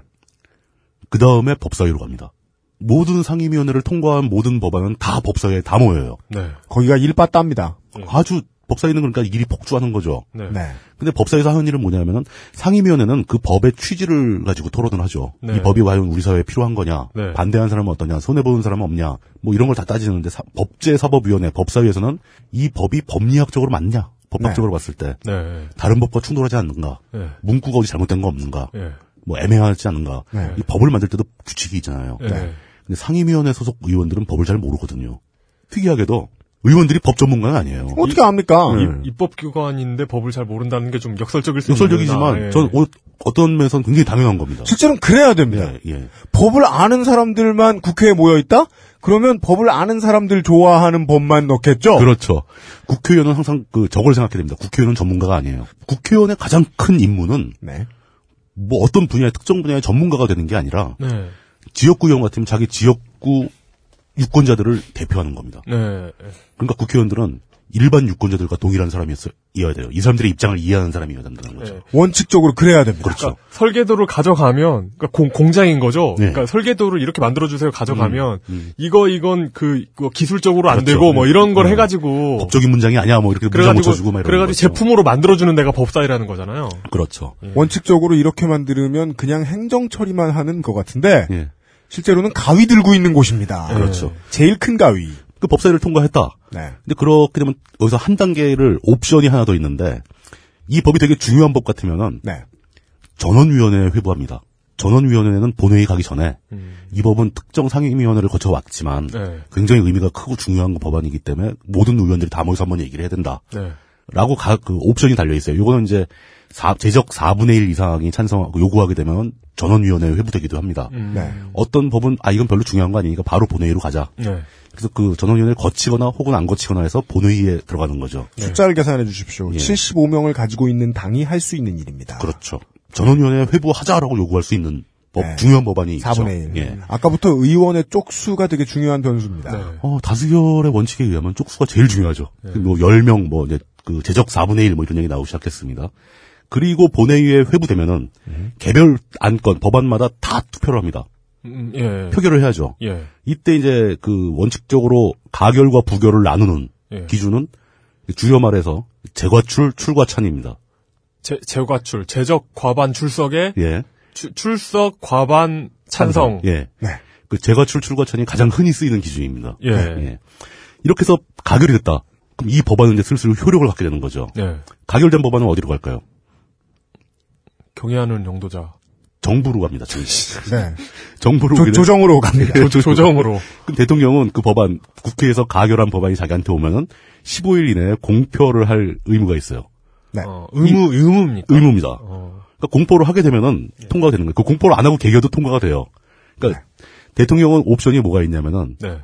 그 다음에 법사위로 갑니다. 모든 상임위원회를 통과한 모든 법안은 다 법사위에 다 모여요. 네. 거기가 일빠따입니다. 아주 법사위는 그러니까 일이 폭주하는 거죠. 네. 네. 근데 법사위에서 하는 일은 뭐냐면은 상임위원회는 그 법의 취지를 가지고 토론을 하죠. 네. 이 법이 과연 우리 사회에 필요한 거냐, 네. 반대하는 사람은 어떠냐, 손해 보는 사람은 없냐, 뭐 이런 걸 다 따지는데 사- 법제사법위원회 법사위에서는 이 법이 법리학적으로 맞냐, 법학적으로 봤을 때 네. 다른 법과 충돌하지 않는가, 네. 문구가 어디 잘못된 거 없는가, 예. 뭐 애매하지 않은가. 네. 이 법을 만들 때도 규칙이 있잖아요. 예. 근데 상임위원회 소속 의원들은 법을 잘 모르거든요. 특이하게도 의원들이 법 전문가는 아니에요. 어떻게 압니까? 네. 입- 입법기관인데 법을 잘 모른다는 게 좀 역설적일 수 역설적이지만 있는 전 어떤 면에서는 굉장히 당연한 겁니다. 실제로는 그래야 됩니다. 예, 예. 법을 아는 사람들만 국회에 모여 있다? 그러면 법을 아는 사람들 좋아하는 법만 넣겠죠? 그렇죠. 국회의원은 항상 그 저걸 생각해야 됩니다. 국회의원은 전문가가 아니에요. 국회의원의 가장 큰 임무는 네. 뭐 어떤 분야의 특정 분야의 전문가가 되는 게 아니라 네. 지역구 의원 같으면 자기 지역구 유권자들을 대표하는 겁니다. 네. 그러니까 국회의원들은 일반 유권자들과 동일한 사람이어야 돼요. 이 사람들의 입장을 이해하는 사람이어야 된다는 거죠. 네. 원칙적으로 그래야 됩니다. 그렇죠. 그러니까 설계도를 가져가면 그러니까 공, 공장인 거죠. 네. 그러니까 설계도를 이렇게 만들어 주세요 가져가면 음. 이거 이건 그, 그 기술적으로 안 그렇죠. 되고 뭐 이런 걸 네. 해가지고 법적인 문장이 아니야. 뭐 이렇게 문장 묻혀주고 막 이런 그래가지고 거죠. 제품으로 만들어 주는 데가 법사위라는 거잖아요. 그렇죠. 원칙적으로 이렇게 만들면 그냥 행정 처리만 하는 것 같은데 예. 실제로는 가위 들고 있는 곳입니다. 그렇죠. 제일 큰 가위. 그 법사위를 통과했다. 네. 근데 그렇게 되면 여기서 한 단계를 옵션이 하나 더 있는데 이 법이 되게 중요한 법 같으면은 네. 전원위원회에 회부합니다. 전원위원회는 본회의 가기 전에 음. 이 법은 특정 상임위원회를 거쳐 왔지만 네. 굉장히 의미가 크고 중요한 법안이기 때문에 모든 의원들이 다 모여서 한번 얘기를 해야 된다. 네. 라고 가, 그 옵션이 달려 있어요. 요거는 이제 사- 제적 4분의 1 이상이 찬성 요구하게 되면 전원위원회에 회부되기도 합니다. 음. 네. 어떤 법은 아 이건 별로 중요한 거 아니니까 바로 본회의로 가자. 네. 그래서 그 전원위원회를 거치거나 혹은 안 거치거나 해서 본회의에 들어가는 거죠. 숫자를 계산해 주십시오. 예. 75명을 가지고 있는 당이 할 수 있는 일입니다. 그렇죠. 전원위원회 회부하자라고 요구할 수 있는 법, 네. 중요한 법안이 있죠. 4분의 1. 예. 아까부터 의원의 쪽수가 되게 중요한 변수입니다. 네. 어, 다수결의 원칙에 의하면 쪽수가 제일 중요하죠. 뭐 10명 뭐 이제 그 제적 4분의 1 뭐 이런 얘기 나오기 시작했습니다. 그리고 본회의에 회부되면은 개별 안건 법안마다 다 투표를 합니다. 음, 예. 표결을 해야죠. 예. 이때 이제 그 원칙적으로 가결과 부결을 나누는 예. 기준은 주요 말해서 재과출 출과찬입니다. 제, 재과출, 제적 과반 출석에 예. 추- 출석 과반 찬성. 예. 네. 그 재과출 출과찬이 가장 흔히 쓰이는 기준입니다. 예. 이렇게 해서 가결이 됐다. 그럼 이 법안은 이제 슬슬 효력을 갖게 되는 거죠. 네. 가결된 법안은 어디로 갈까요? 경애하는 용도자. 정부로 갑니다. 정부. 네. 정부로 조, 조정으로 갑니다. 조- 조정으로. 그럼 대통령은 그 법안 국회에서 가결한 법안이 자기한테 오면은 15일 이내에 공표를 할 의무가 있어요. 네. 어, 의무, 의무입니까? 의무입니다. 어. 그러니까 공포를 하게 되면은 통과가 되는 거예요. 그 공포를 안 하고 개겨도 통과가 돼요. 그러니까 네. 대통령은 옵션이 뭐가 있냐면은 네.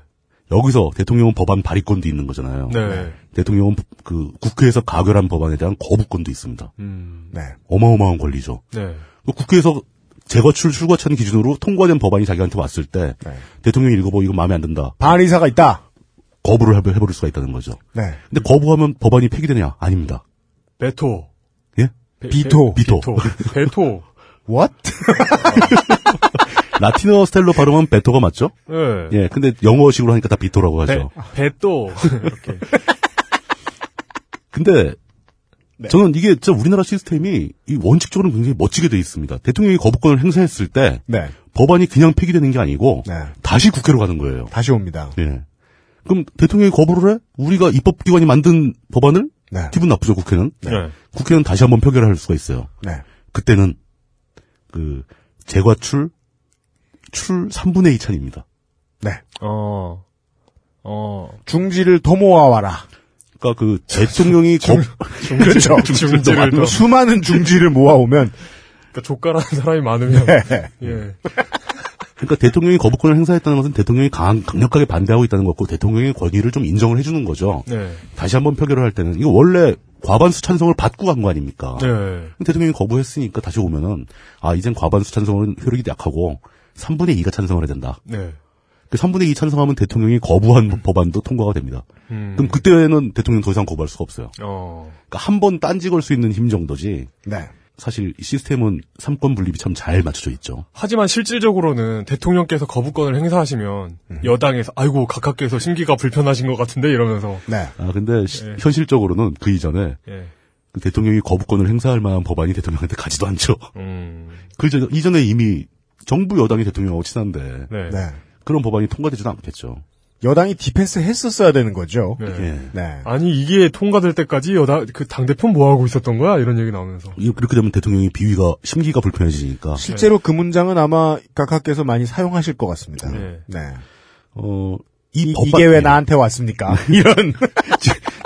여기서 대통령은 법안 발의권도 있는 거잖아요. 네. 대통령은 그 국회에서 가결한 법안에 대한 거부권도 있습니다. 음. 네. 어마어마한 권리죠. 네. 그 국회에서 재거출 출과천 기준으로 통과된 법안이 자기한테 왔을 때 네. 대통령이 읽어보고 이거 마음에 안 든다. 반의사가 있다. 거부를 해버- 해버릴 수가 있다는 거죠. 네. 근데 거부하면 법안이 폐기되냐? 아닙니다. 베토. 예? 베- 비토. 베- 비토. 베토. What? 라틴어 스타일로 발음은 베토가 맞죠? 예. 예, 근데 영어식으로 하니까 다 비토라고 베, 하죠. 베토. 이렇게. 근데 네. 저는 이게 진짜 우리나라 시스템이 이 원칙적으로 굉장히 멋지게 돼 있습니다. 대통령이 거부권을 행사했을 때 네. 법안이 그냥 폐기되는 게 아니고 네. 다시 국회로 가는 거예요. 다시 옵니다. 예. 그럼 대통령이 거부를 해? 우리가 입법기관이 만든 법안을 네. 기분 나쁘죠, 국회는. 네. 국회는 다시 한번 표결할 수가 있어요. 네. 그때는 그 재과출 출 3분의 2 찬입니다. 네. 어. 어. 중지를 더 모아와라. 그러니까 그 대통령이 거, 그렇죠. 중지를 더. 수많은 중지를 모아오면 그러니까 족가라는 사람이 많으면. 네. 예. 그러니까 대통령이 거부권을 행사했다는 것은 대통령이 강, 강력하게 반대하고 있다는 거고 대통령의 권위를 좀 인정을 해주는 거죠. 네. 다시 한번 표결을 할 때는 이거 원래 과반수 찬성을 받고 간 거 아닙니까? 네. 대통령이 거부했으니까 다시 오면은 아 이젠 과반수 찬성은 효력이 약하고 3분의 2가 찬성을 해야 된다. 네. 그 3분의 2 찬성하면 대통령이 거부한 법안도 통과가 됩니다. 음. 그럼 그때는 대통령 더 이상 거부할 수가 없어요. 어. 그러니까 한 번 딴지 걸 수 있는 힘 정도지. 네. 사실 이 시스템은 삼권 분립이 참 잘 맞춰져 있죠. 하지만 실질적으로는 대통령께서 거부권을 행사하시면 여당에서 아이고 각하께서 심기가 불편하신 것 같은데 이러면서 네. 아 근데 시- 예. 현실적으로는 그 이전에 예. 그 대통령이 거부권을 행사할 만한 법안이 대통령한테 가지도 않죠. 음. 그 전- 이전에 이미 정부 여당이 대통령하고 친한데 네. 네. 그런 법안이 통과되지도 않겠죠. 여당이 디펜스 했었어야 되는 거죠. 네. 예. 네. 아니 이게 통과될 때까지 여당 그 당 대표 뭐 하고 있었던 거야 이런 얘기 나오면서 이- 그렇게 되면 대통령이 비위가 심기가 불편해지니까 실제로 그 문장은 아마 각하께서 많이 사용하실 것 같습니다. 네. 네. 어, 이, 이, 법안- 이게 왜 예. 나한테 왔습니까? 이런.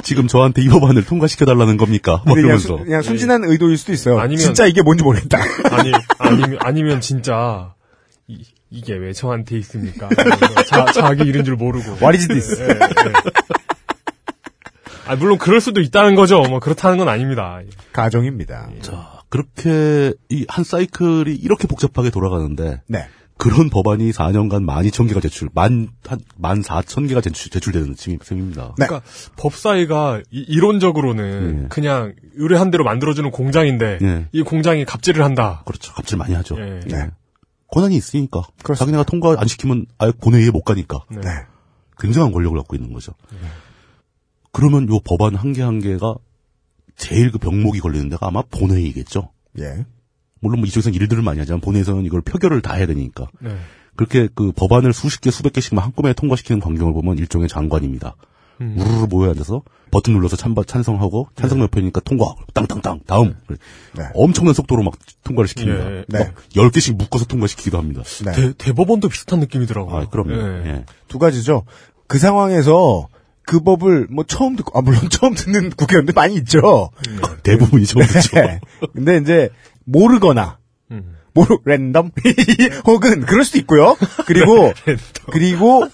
지금 저한테 이 법안을 통과시켜 달라는 겁니까? 뭐 그냥, 수- 그냥 순진한 의도일 수도 있어요. 아니면- 진짜 이게 뭔지 모르겠다. 아니 아니면 아니면 진짜 이, 이게 왜 저한테 있습니까? 자, 자기 이런 줄 모르고 What is this? 예, 예. 아 물론 그럴 수도 있다는 거죠. 뭐 그렇다는 건 아닙니다. 가정입니다. 자, 그렇게 이 한 사이클이 이렇게 복잡하게 돌아가는데 네. 그런 법안이 4년간 12,000개가 제출, 만, 한, 14,000개가 제출, 제출되는 셈입니다. 네. 그러니까 법사위가 이, 론적으로는 예. 그냥 의뢰한 대로 만들어주는 공장인데 예. 이 공장이 갑질을 한다. 그렇죠. 갑질 많이 하죠. 예. 네. 권한이 있으니까. 그렇습니다. 자기네가 통과 안 시키면 아예 본회의에 못 가니까. 네. 네. 굉장한 권력을 갖고 있는 거죠. 그러면 요 법안 한 개 한 개가 제일 그 병목이 걸리는 데가 아마 본회의겠죠. 예. 물론 뭐 이쪽에서는 일들을 많이 하지만 본회에서는 이걸 표결을 다 해야 되니까. 네. 그렇게 그 법안을 수십 개, 수백 개씩만 한꺼번에 통과시키는 광경을 보면 일종의 장관입니다. 음. 우르르 모여 앉아서 버튼 눌러서 찬바, 찬성하고 찬성 몇 표니까 통과 땅땅땅 다음 네. 엄청난 속도로 막 통과를 시킵니다. 예. 네. 막 10개씩 묶어서 통과시키기도 합니다. 네. 대, 대법원도 비슷한 느낌이더라고요. 아, 그럼요. 예. 예. 두 가지죠. 그 상황에서 그 법을 뭐 처음 듣고 아 물론 처음 듣는 국회의원들 많이 있죠. 대부분이 처음 듣죠. 네. 근데 이제 모르거나 음. 모르 랜덤 혹은 그럴 수도 있고요. 그리고 그리고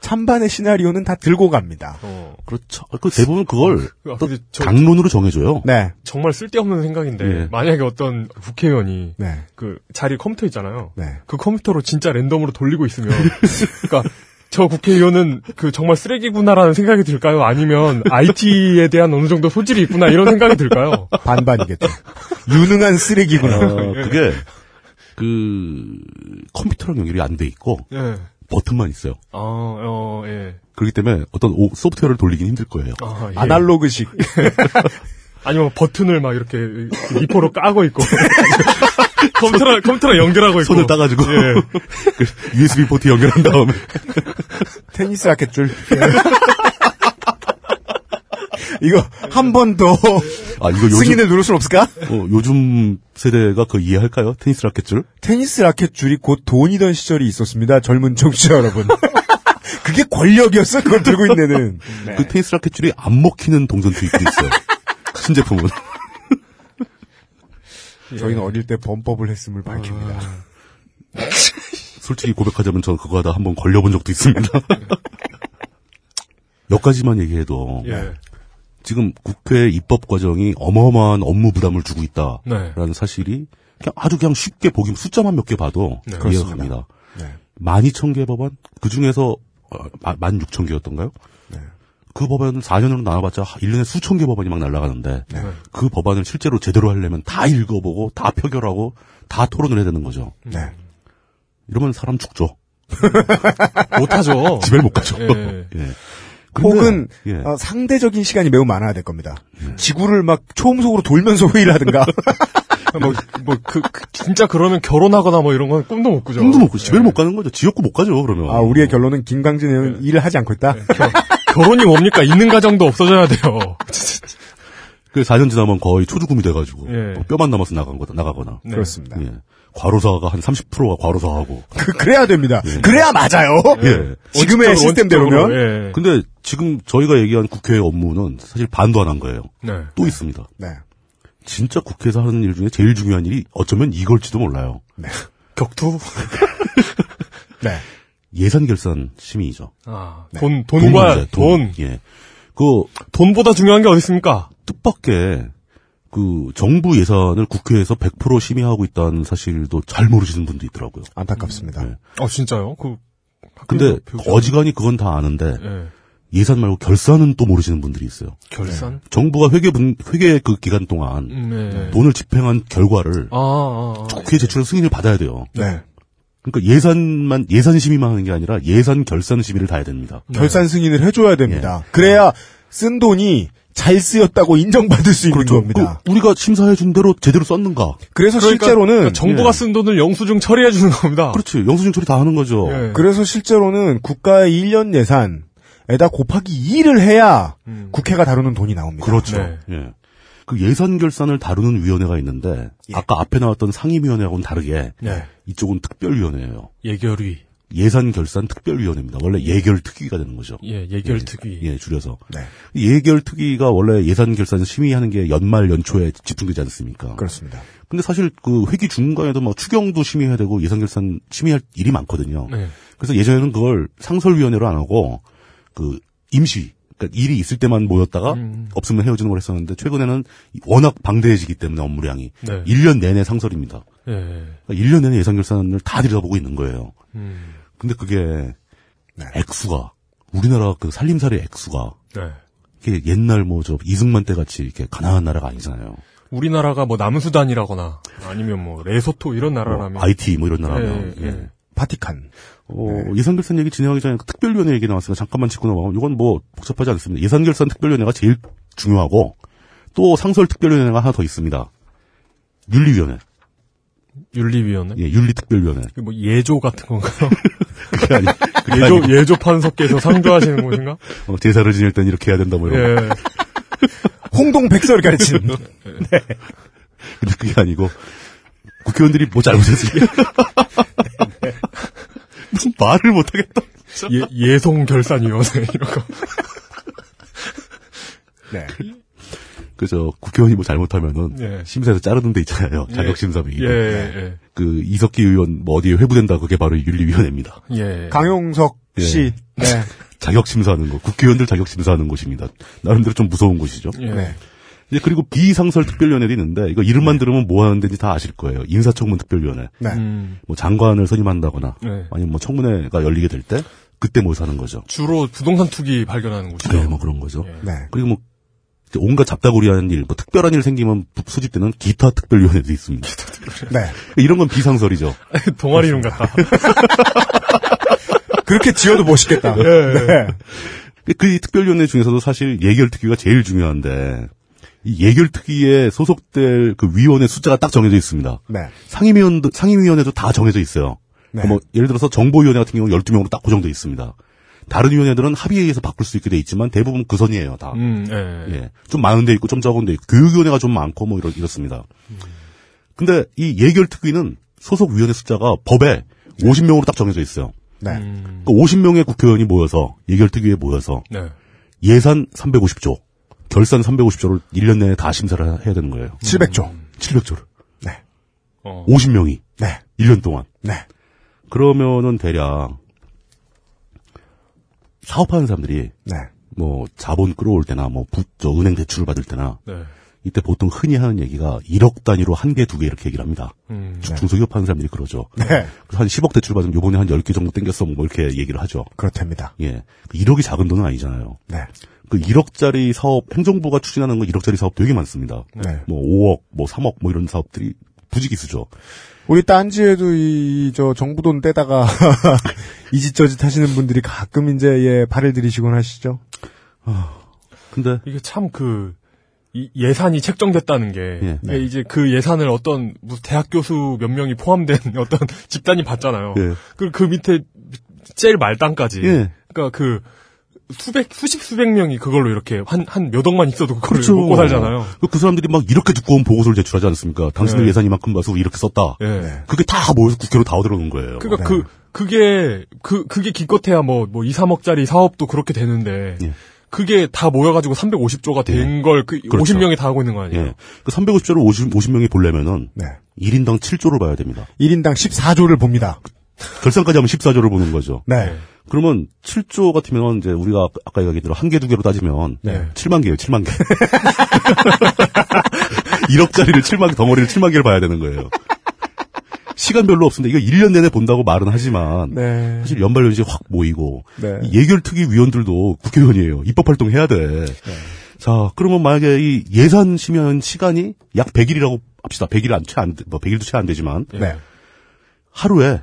찬반의 시나리오는 다 들고 갑니다. 어. 그렇죠. 그 대부분 그걸 아, 저- 강론으로 정해줘요. 네. 정말 쓸데없는 생각인데 예. 만약에 어떤 국회의원이 네. 그 자리 컴퓨터 있잖아요. 네. 그 컴퓨터로 진짜 랜덤으로 돌리고 있으면 그러니까 저 국회의원은 그 정말 쓰레기구나라는 생각이 들까요? 아니면 IT에 대한 어느 정도 소질이 있구나 이런 생각이 들까요? 반반이겠죠. 유능한 쓰레기구나. 어, 그게 그 컴퓨터랑 연결이 안 돼 있고 예. 버튼만 있어요. 아, 어, 예. 그렇기 때문에 어떤 오- 소프트웨어를 돌리긴 힘들 거예요. 아, 예. 아날로그식. 아니면 버튼을 막 이렇게 리포로 까고 있고 컴퓨터랑 컴퓨터랑 연결하고 있고 손을 따가지고 예. 그 USB 포트 연결한 다음에 테니스 라켓줄. 이거 한 번 더 아 이거 요즘 승인을 누를 순 없을까? 어, 요즘 세대가 그 이해할까요? 테니스 라켓 줄? 테니스 라켓 줄이 곧 돈이던 시절이 있었습니다. 젊은 청취자 여러분. 그게 권력이었어. 그걸 들고 있는. 네. 그 테니스 라켓 줄이 안 먹히는 동전 투입도 있어요. 신제품은. 저희는 어릴 때 범법을 했음을 밝힙니다. 솔직히 고백하자면 저는 그거 하다 한번 걸려본 적도 있습니다. 여기까지만 얘기해도 예. 지금 국회 입법 과정이 어마어마한 업무 부담을 주고 있다라는 네. 사실이 그냥 아주 그냥 쉽게 보기 숫자만 몇 개 봐도 네. 이해가. 갑니다. 네. 12,000개 법안 그 중에서 16,000개였던가요? 네. 그 법안을 4년으로 나눠봤자 1년에 수천 개 법안이 막 날아가는데 네. 그 법안을 실제로 제대로 하려면 다 읽어보고 다 표결하고 다 토론을 해야 되는 거죠. 네. 이러면 사람 죽죠. 못하죠. 집에 못 가죠. 예. 예. 혹은 예. 어, 상대적인 시간이 매우 많아야 될 겁니다. 지구를 막 초음속으로 돌면서 회의를 하든가. 뭐, 뭐, 그, 그, 진짜 그러면 결혼하거나 뭐 이런 건 꿈도 못 꾸죠. 꿈도 못 가, 집에 못 가는 거죠. 지역구 못 가죠, 그러면. 아, 우리의 결론은 김광진 의원은 일을 하지 않고 있다. 결 혼이 뭡니까? 있는 가정도 없어져야 돼요. 그 4년 지나면 거의 초주금이 돼가지고. 예. 뭐 뼈만 남아서 나간 거다, 나가거나. 네. 그렇습니다. 예. 과로사가 한 30%가 과로사하고. 그, 그래야 됩니다. 예. 그래야 맞아요. 예. 지금의 원칙적으로, 시스템대로면. 예. 근데 지금 저희가 얘기한 국회 업무는 사실 반도 안 한 거예요. 네. 또 있습니다. 네. 진짜 국회에서 하는 일 중에 제일 중요한 일이 어쩌면 이걸지도 몰라요. 격투? 네. 예산 결산 심의죠. 아, 돈, 돈 돈과 문제, 돈. 예. 그 돈보다 중요한 게 어디 있습니까? 뜻밖의 그 정부 예산을 국회에서 100% 심의하고 있다는 사실도 잘 모르시는 분도 있더라고요. 안타깝습니다. 네. 아, 진짜요? 그, 근데 어지간히 그건 다 아는데 예. 예산 말고 결산은 또 모르시는 분들이 있어요. 결산? 정부가 회계 분 회계 그 기간 동안 음, 네. 돈을 집행한 결과를 아, 아, 아. 국회에 제출한 승인을 받아야 돼요. 네. 그러니까 예산만 예산 심의만 하는 게 아니라 예산 결산 심의를 다 해야 됩니다. 네. 결산 승인을 해줘야 됩니다. 그래야 쓴 돈이 잘 쓰였다고 인정받을 수 있는 겁니다. 그 우리가 심사해 준 대로 제대로 썼는가? 그래서 그러니까- 실제로는 그러니까 정부가 예. 쓴 돈을 영수증 처리해 주는 겁니다. 그렇지. 영수증 처리 다 하는 거죠. 예. 그래서 실제로는 국가의 1년 예산에다 곱하기 2를 해야 음. 국회가 다루는 돈이 나옵니다. 그렇죠. 네. 예. 그 예산 결산을 다루는 위원회가 있는데 예. 아까 앞에 나왔던 상임위원회하고는 다르게 네. 이쪽은 특별위원회예요. 예결위. 예산 결산 특별위원회입니다. 원래 예결 특위가 되는 거죠. 예, 예결 특위. 예, 줄여서. 네. 예결 특위가 원래 예산 결산 심의하는 게 연말 연초에 집중되지 않습니까? 그렇습니다. 근데 사실 그 회기 중간에도 뭐 추경도 심의해야 되고 예산 결산 심의할 일이 많거든요. 네. 그래서 예전에는 그걸 상설위원회로 안 하고 그 임시 그러니까 일이 있을 때만 모였다가 음. 없으면 헤어지는 걸 했었는데 최근에는 워낙 방대해지기 때문에 업무량이 네. 1년 내내 상설입니다. 예. 그러니까 1년 내내 예산 결산을 다 들여다보고 있는 거예요. 음. 근데 그게 네. 액수가 우리나라 그 살림살이 액수가 네. 이게 옛날 뭐 저 이승만 때 같이 이렇게 가난한 나라가 아니잖아요. 우리나라가 뭐 남수단이라거나 아니면 뭐 레소토 이런 뭐 나라라면 IT 뭐 이런 나라면 예, 예. 예. 바티칸. 어, 예산 결산 얘기 진행하기 전에 그 특별위원회 얘기 나왔으니까 잠깐만 짚고 넘어가면 이건 뭐 복잡하지 않습니다. 예산 결산 특별위원회가 제일 중요하고 또 상설 특별위원회가 하나 더 있습니다. 윤리위원회, 윤리위원회. 예, 윤리특별위원회. 그뭐 예조 같은 건가요? 그게 아니, 그게 예조, 아니. 예조 판서께서 상주하시는 곳인가? 어, 제사를 지낼 땐 이렇게 해야 된다, 뭐 이런. 예. 홍동 백설을 가르치는. 네. 근데 그게 아니고, 국회의원들이 뭐 잘못했을까? 네. 예. 무슨 말을 못하겠다. 예, 예송 결산위원회, 이런 거. 네. 네. 그죠. 국회의원이 뭐 잘못하면은 예. 심사에서 자르는 데 있잖아요. 자격심사비. 예. 뭐 예. 네. 예. 그 이석기 의원 뭐 어디에 회부된다 그게 바로 윤리위원회입니다. 예. 강용석 예. 씨. 네. 자격 심사하는 곳, 국회의원들 자격 심사하는 곳입니다. 나름대로 좀 무서운 곳이죠. 예. 네. 이제 그리고 비상설 특별위원회도 있는데 이거 이름만 들으면 뭐 하는 데인지 다 아실 거예요. 인사청문 특별위원회. 네. 음, 뭐 장관을 선임한다거나 네. 아니면 뭐 청문회가 열리게 될 때 그때 모여서 하는 거죠. 주로 부동산 투기 발견하는 곳이죠. 네, 뭐 그런 거죠. 예. 네. 그리고 뭐 온갖 잡다구리하는 일, 뭐 특별한 일 생기면 부- 수집되는 기타 특별위원회도 있습니다. 네. 이런 건 비상설이죠. 동아리 이름 같다. 그렇게 지어도 멋있겠다. 예, 네. 그 특별위원회 중에서도 사실 예결특위가 제일 중요한데 이 예결특위에 소속될 그 위원회 숫자가 딱 정해져 있습니다. 네. 상임위원도 상임위원회도 다 정해져 있어요. 네. 그뭐 예를 들어서 정보위원회 같은 경우 12명으로 딱 고정돼 있습니다. 다른 위원회들은 합의에 의해서 바꿀 수 있게 돼 있지만 대부분 그 선이에요, 다. 음, 예. 예. 좀 많은 데 있고 좀 적은 데 있고 교육위원회가 좀 많고 뭐 이렇, 이렇습니다. 근데 이 예결 특위는 소속 위원회 숫자가 법에 50명으로 딱 정해져 있어요. 네. 음, 그 50명의 국회의원이 모여서 예결특위에 모여서 네. 예산 350조, 결산 350조를 1년 내에 다 심사를 해야 되는 거예요. 700조. 700조를. 네. 어. 50명이 네. 1년 동안. 네. 그러면은 대략 사업하는 사람들이 네. 뭐 자본 끌어올 때나 뭐 부, 저 은행 대출을 받을 때나 네. 이때 보통 흔히 하는 얘기가 1억 단위로 한 개, 두 개 이렇게 얘기를 합니다. 음, 중- 중소기업 하는 사람들이 그러죠. 네. 한 10억 대출 받으면 요번에 한 10개 정도 땡겼어 뭐 이렇게 얘기를 하죠. 그렇답니다. 예. 그 1억이 작은 돈은 아니잖아요. 네. 그 1억짜리 사업, 행정부가 추진하는 거 1억짜리 사업 되게 많습니다. 네. 뭐 5억, 뭐 3억 뭐 이런 사업들이 부지기수죠. 우리 딴지에도 이, 저, 정부 돈 떼다가, 이짓저짓 하시는 분들이 가끔 이제, 예, 발을 들이시곤 하시죠. 근데 이게 참 그, 이 예산이 책정됐다는 게, 예. 이게 이제 그 예산을 어떤, 무슨 대학 교수 몇 명이 포함된 어떤 집단이 받잖아요. 예. 그, 그 밑에 제일 말단까지. 예. 그러니까 그, 수백, 수십, 수백 명이 그걸로 이렇게 한, 한 몇 억만 있어도 그걸 그렇죠. 먹고 살잖아요. 그- 그 사람들이 막 이렇게 두꺼운 보고서를 제출하지 않습니까? 당신들 네. 예산 이만큼 봐서 이렇게 썼다. 예. 그게 다 모여서 국회로 다 들어오는 거예요. 그러니까 네. 그, 그게, 그, 그게 기껏해야 뭐, 뭐 2, 3억짜리 사업도 그렇게 되는데, 예. 그게 다 모여가지고 350조가 된 걸그 그렇죠. 50명이 다 하고 있는 거 아니에요? 예. 그 350조를 50, 50명이 보려면은 네. 1인당 7조를 봐야 됩니다. 1인당 14조를 봅니다. 결산까지 하면 14조를 보는 거죠. 네. 그러면 7조 같으면 이제 우리가 아까 얘기했대로 한 개, 두 개로 따지면 네. 7만 개예요, 7만 개. 1억짜리를 7만 개, 덩어리를 7만 개를 봐야 되는 거예요. 시간 별로 없습니다. 이거 1년 내내 본다고 말은 하지만 네. 사실 연말 연시 확 모이고 네. 이 예결특위 위원들도 국회의원이에요. 입법 활동 해야 돼. 자, 그러면 만약에 이 예산 심의하는 시간이 약 100일이라고 합시다. 100일 안, 채 안, 돼- 뭐 100일도 채 안 되지만 네. 하루에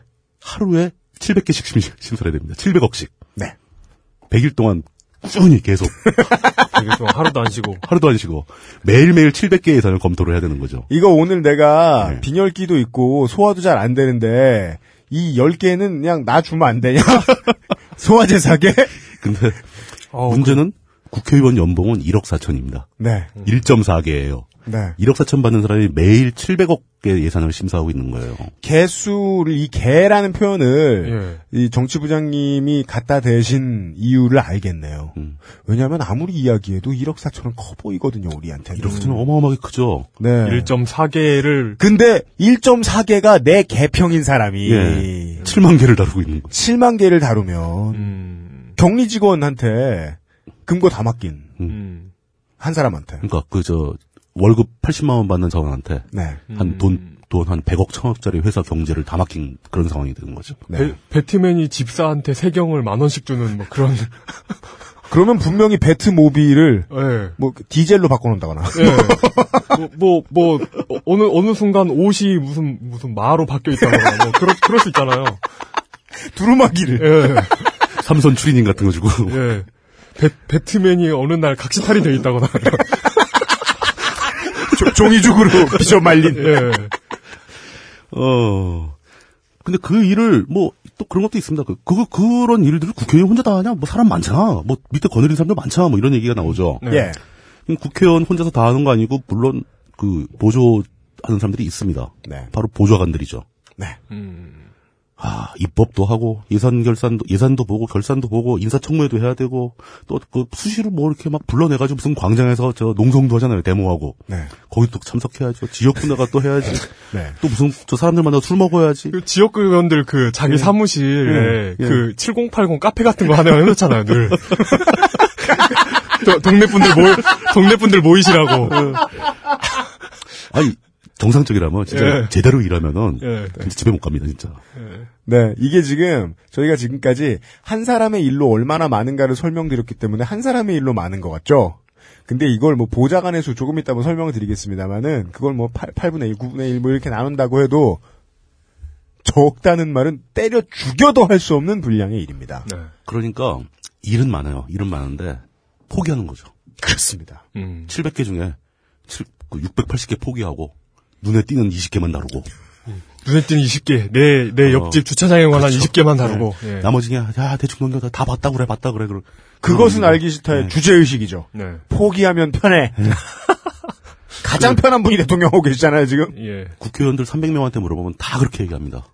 하루에 700개씩 심, 심사를 해야 됩니다. 700억씩. 네. 100일 동안 꾸준히 계속 되게 좀 하루도 안 쉬고. 하루도 안 쉬고 매일매일 700개 예산을 검토를 해야 되는 거죠. 이거 오늘 내가 네. 빈혈기도 있고 소화도 잘 안 되는데 이 10개는 그냥 나 주면 안 되냐? 소화제 사게? 근데 어, 문제는 국회의원 연봉은 1억 4천입니다. 네. 1.4개예요. 네. 1억 4천 받는 사람이 매일 700억 개 예산을 심사하고 있는 거예요. 개수를 이 개라는 표현을 이 정치부장님이 갖다 대신 이유를 알겠네요. 음. 왜냐하면 아무리 이야기해도 1억 4천은 커 보이거든요 우리한테는. 1억 4천은 어마어마하게 크죠. 네. 1.4개를 근데 1.4개가 내 개평인 사람이 예. 7만 개를 다루고 있는 거. 7만 개를 다루면 음, 격리 직원한테 금고 다 맡긴 음, 한 사람한테. 그러니까 그 저 월급 80만 원 받는 사람한테 네. 한돈 돈한 100억 천억짜리 회사 경제를 다 맡긴 그런 상황이 되는 거죠. 네. 배, 배트맨이 집사한테 세경을 만 원씩 주는 뭐 그런 그러면 분명히 배트 모빌을 예. 뭐 디젤로 바꿔놓는다거나. 예. 뭐, 뭐, 뭐, 어, 어느, 어느 순간 옷이 무슨, 무슨 마로 바뀌어 있다거나, 뭐, 그럴, 그럴 수 있잖아요. 두루마기를. 예, 삼선 추리닝 같은 거 주고. 예. 배, 배트맨이 어느 날 각시탈이 되어 있다거나. 조- 종이죽으로 비춰 말린. 예. 어. 근데 그 일을 뭐 또 그런 것도 있습니다. 그, 그 그런 일들을 국회의원 혼자 다 하냐? 뭐 사람 많잖아. 뭐 밑에 거느린 사람들 많잖아. 뭐 이런 얘기가 나오죠. 네. 예. 그럼 국회의원 혼자서 다 하는 거 아니고 물론 그 보조하는 사람들이 있습니다. 네. 바로 보좌관들이죠. 네. 음, 아, 입법도 하고 예산 결산도 예산도 보고 결산도 보고 인사청문회도 해야 되고 또 그 수시로 뭐 이렇게 막 불러내가지고 무슨 광장에서 저 농성도 하잖아요 데모하고 네. 거기 또 참석해야죠 지역구 나가 또 해야지 네. 또 무슨 저 사람들 만나 술 먹어야지 그 지역구 의원들 그 자기 사무실에 예. 그7080 카페 같은 거 하나 해놓잖아요, 늘. 도- 동네 분들 모이, 동네 분들 모이시라고. 아니 정상적이라면 진짜 예. 제대로 일하면은 예. 진짜 집에 못 갑니다 진짜 네, 이게 지금 저희가 지금까지 한 사람의 일로 얼마나 많은가를 설명드렸기 때문에 한 사람의 일로 많은 것 같죠? 근데 이걸 뭐 보좌관의 수 조금 뭐 설명을 드리겠습니다만은 그걸 뭐 8, 8분의 1, 9분의 1 뭐 이렇게 나눈다고 해도 적다는 말은 때려 죽여도 할 수 없는 분량의 일입니다. 네. 그러니까 일은 많아요 일은 많은데 포기하는 거죠 그렇습니다. 음. 700개 중에 7, 680개 포기하고 눈에 띄는 20개만 다루고 눈에 띄는 20개, 내, 내 어. 옆집 주차장에 관한 그렇죠. 20개만 다루고. 예. 나머지 그냥 야 대충 넘겨다 다 봤다 그래 봤다 그래 그러 그것은 그러고 알기 싫다의 네. 주제의식이죠. 네. 포기하면 편해. 가장 편한 분이 대통령 하고 계시잖아요, 지금. 예. 국회의원들 300명한테 물어보면 다 그렇게 얘기합니다.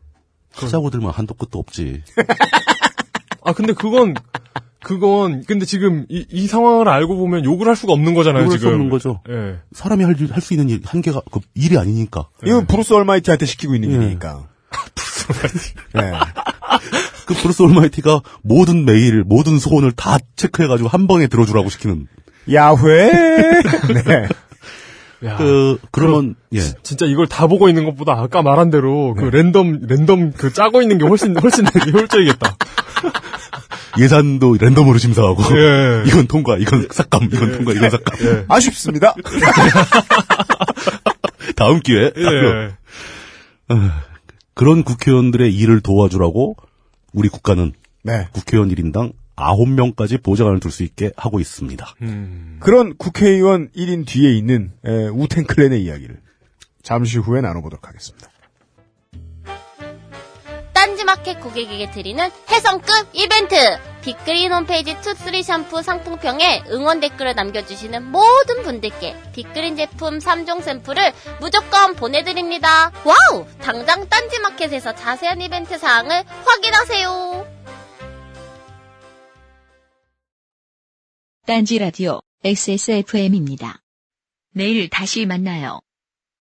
하자고들만 한도 끝도 없지. 아, 근데 그건, 그건, 근데 지금 이, 이 상황을 알고 보면 욕을 할 수가 없는 거잖아요, 욕을 할수 지금. 없는 거죠. 예. 사람이 할 수 있는 일, 한계가 그 일이 아니니까. 이건 브루스 올마이티한테 시키고 있는 예. 일이니까. 네. 그 브루스 올마이티가 모든 메일, 모든 소원을 다 체크해가지고 한 번에 들어주라고 시키는. 야훼. 네. 야, 그 그러면 예. 진짜 이걸 다 보고 있는 것보다 아까 말한 대로 네. 그 랜덤, 랜덤 그 짜고 있는 게 훨씬, 훨씬 효율적이겠다. 예산도 랜덤으로 심사하고 예. 이건 통과, 이건 삭감, 이건 통과, 이건 삭감. 예. 아쉽습니다. 다음 기회에 예. 그런 국회의원들의 일을 도와주라고 우리 국가는 네. 국회의원 1인당 9명까지 보좌관을 둘 수 있게 하고 있습니다. 음. 그런 국회의원 1인 뒤에 있는 에, 우텐클랜의 이야기를 잠시 후에 나눠보도록 하겠습니다. 딴지마켓 고객에게 드리는 혜성급 이벤트! 빅그린 홈페이지 투쓰리 샴푸 상품평에 응원 댓글을 남겨주시는 모든 분들께 빅그린 제품 3종 샘플을 무조건 보내드립니다. 와우! 당장 딴지마켓에서 자세한 이벤트 사항을 확인하세요. 딴지 라디오 XSFM입니다. 내일 다시 만나요.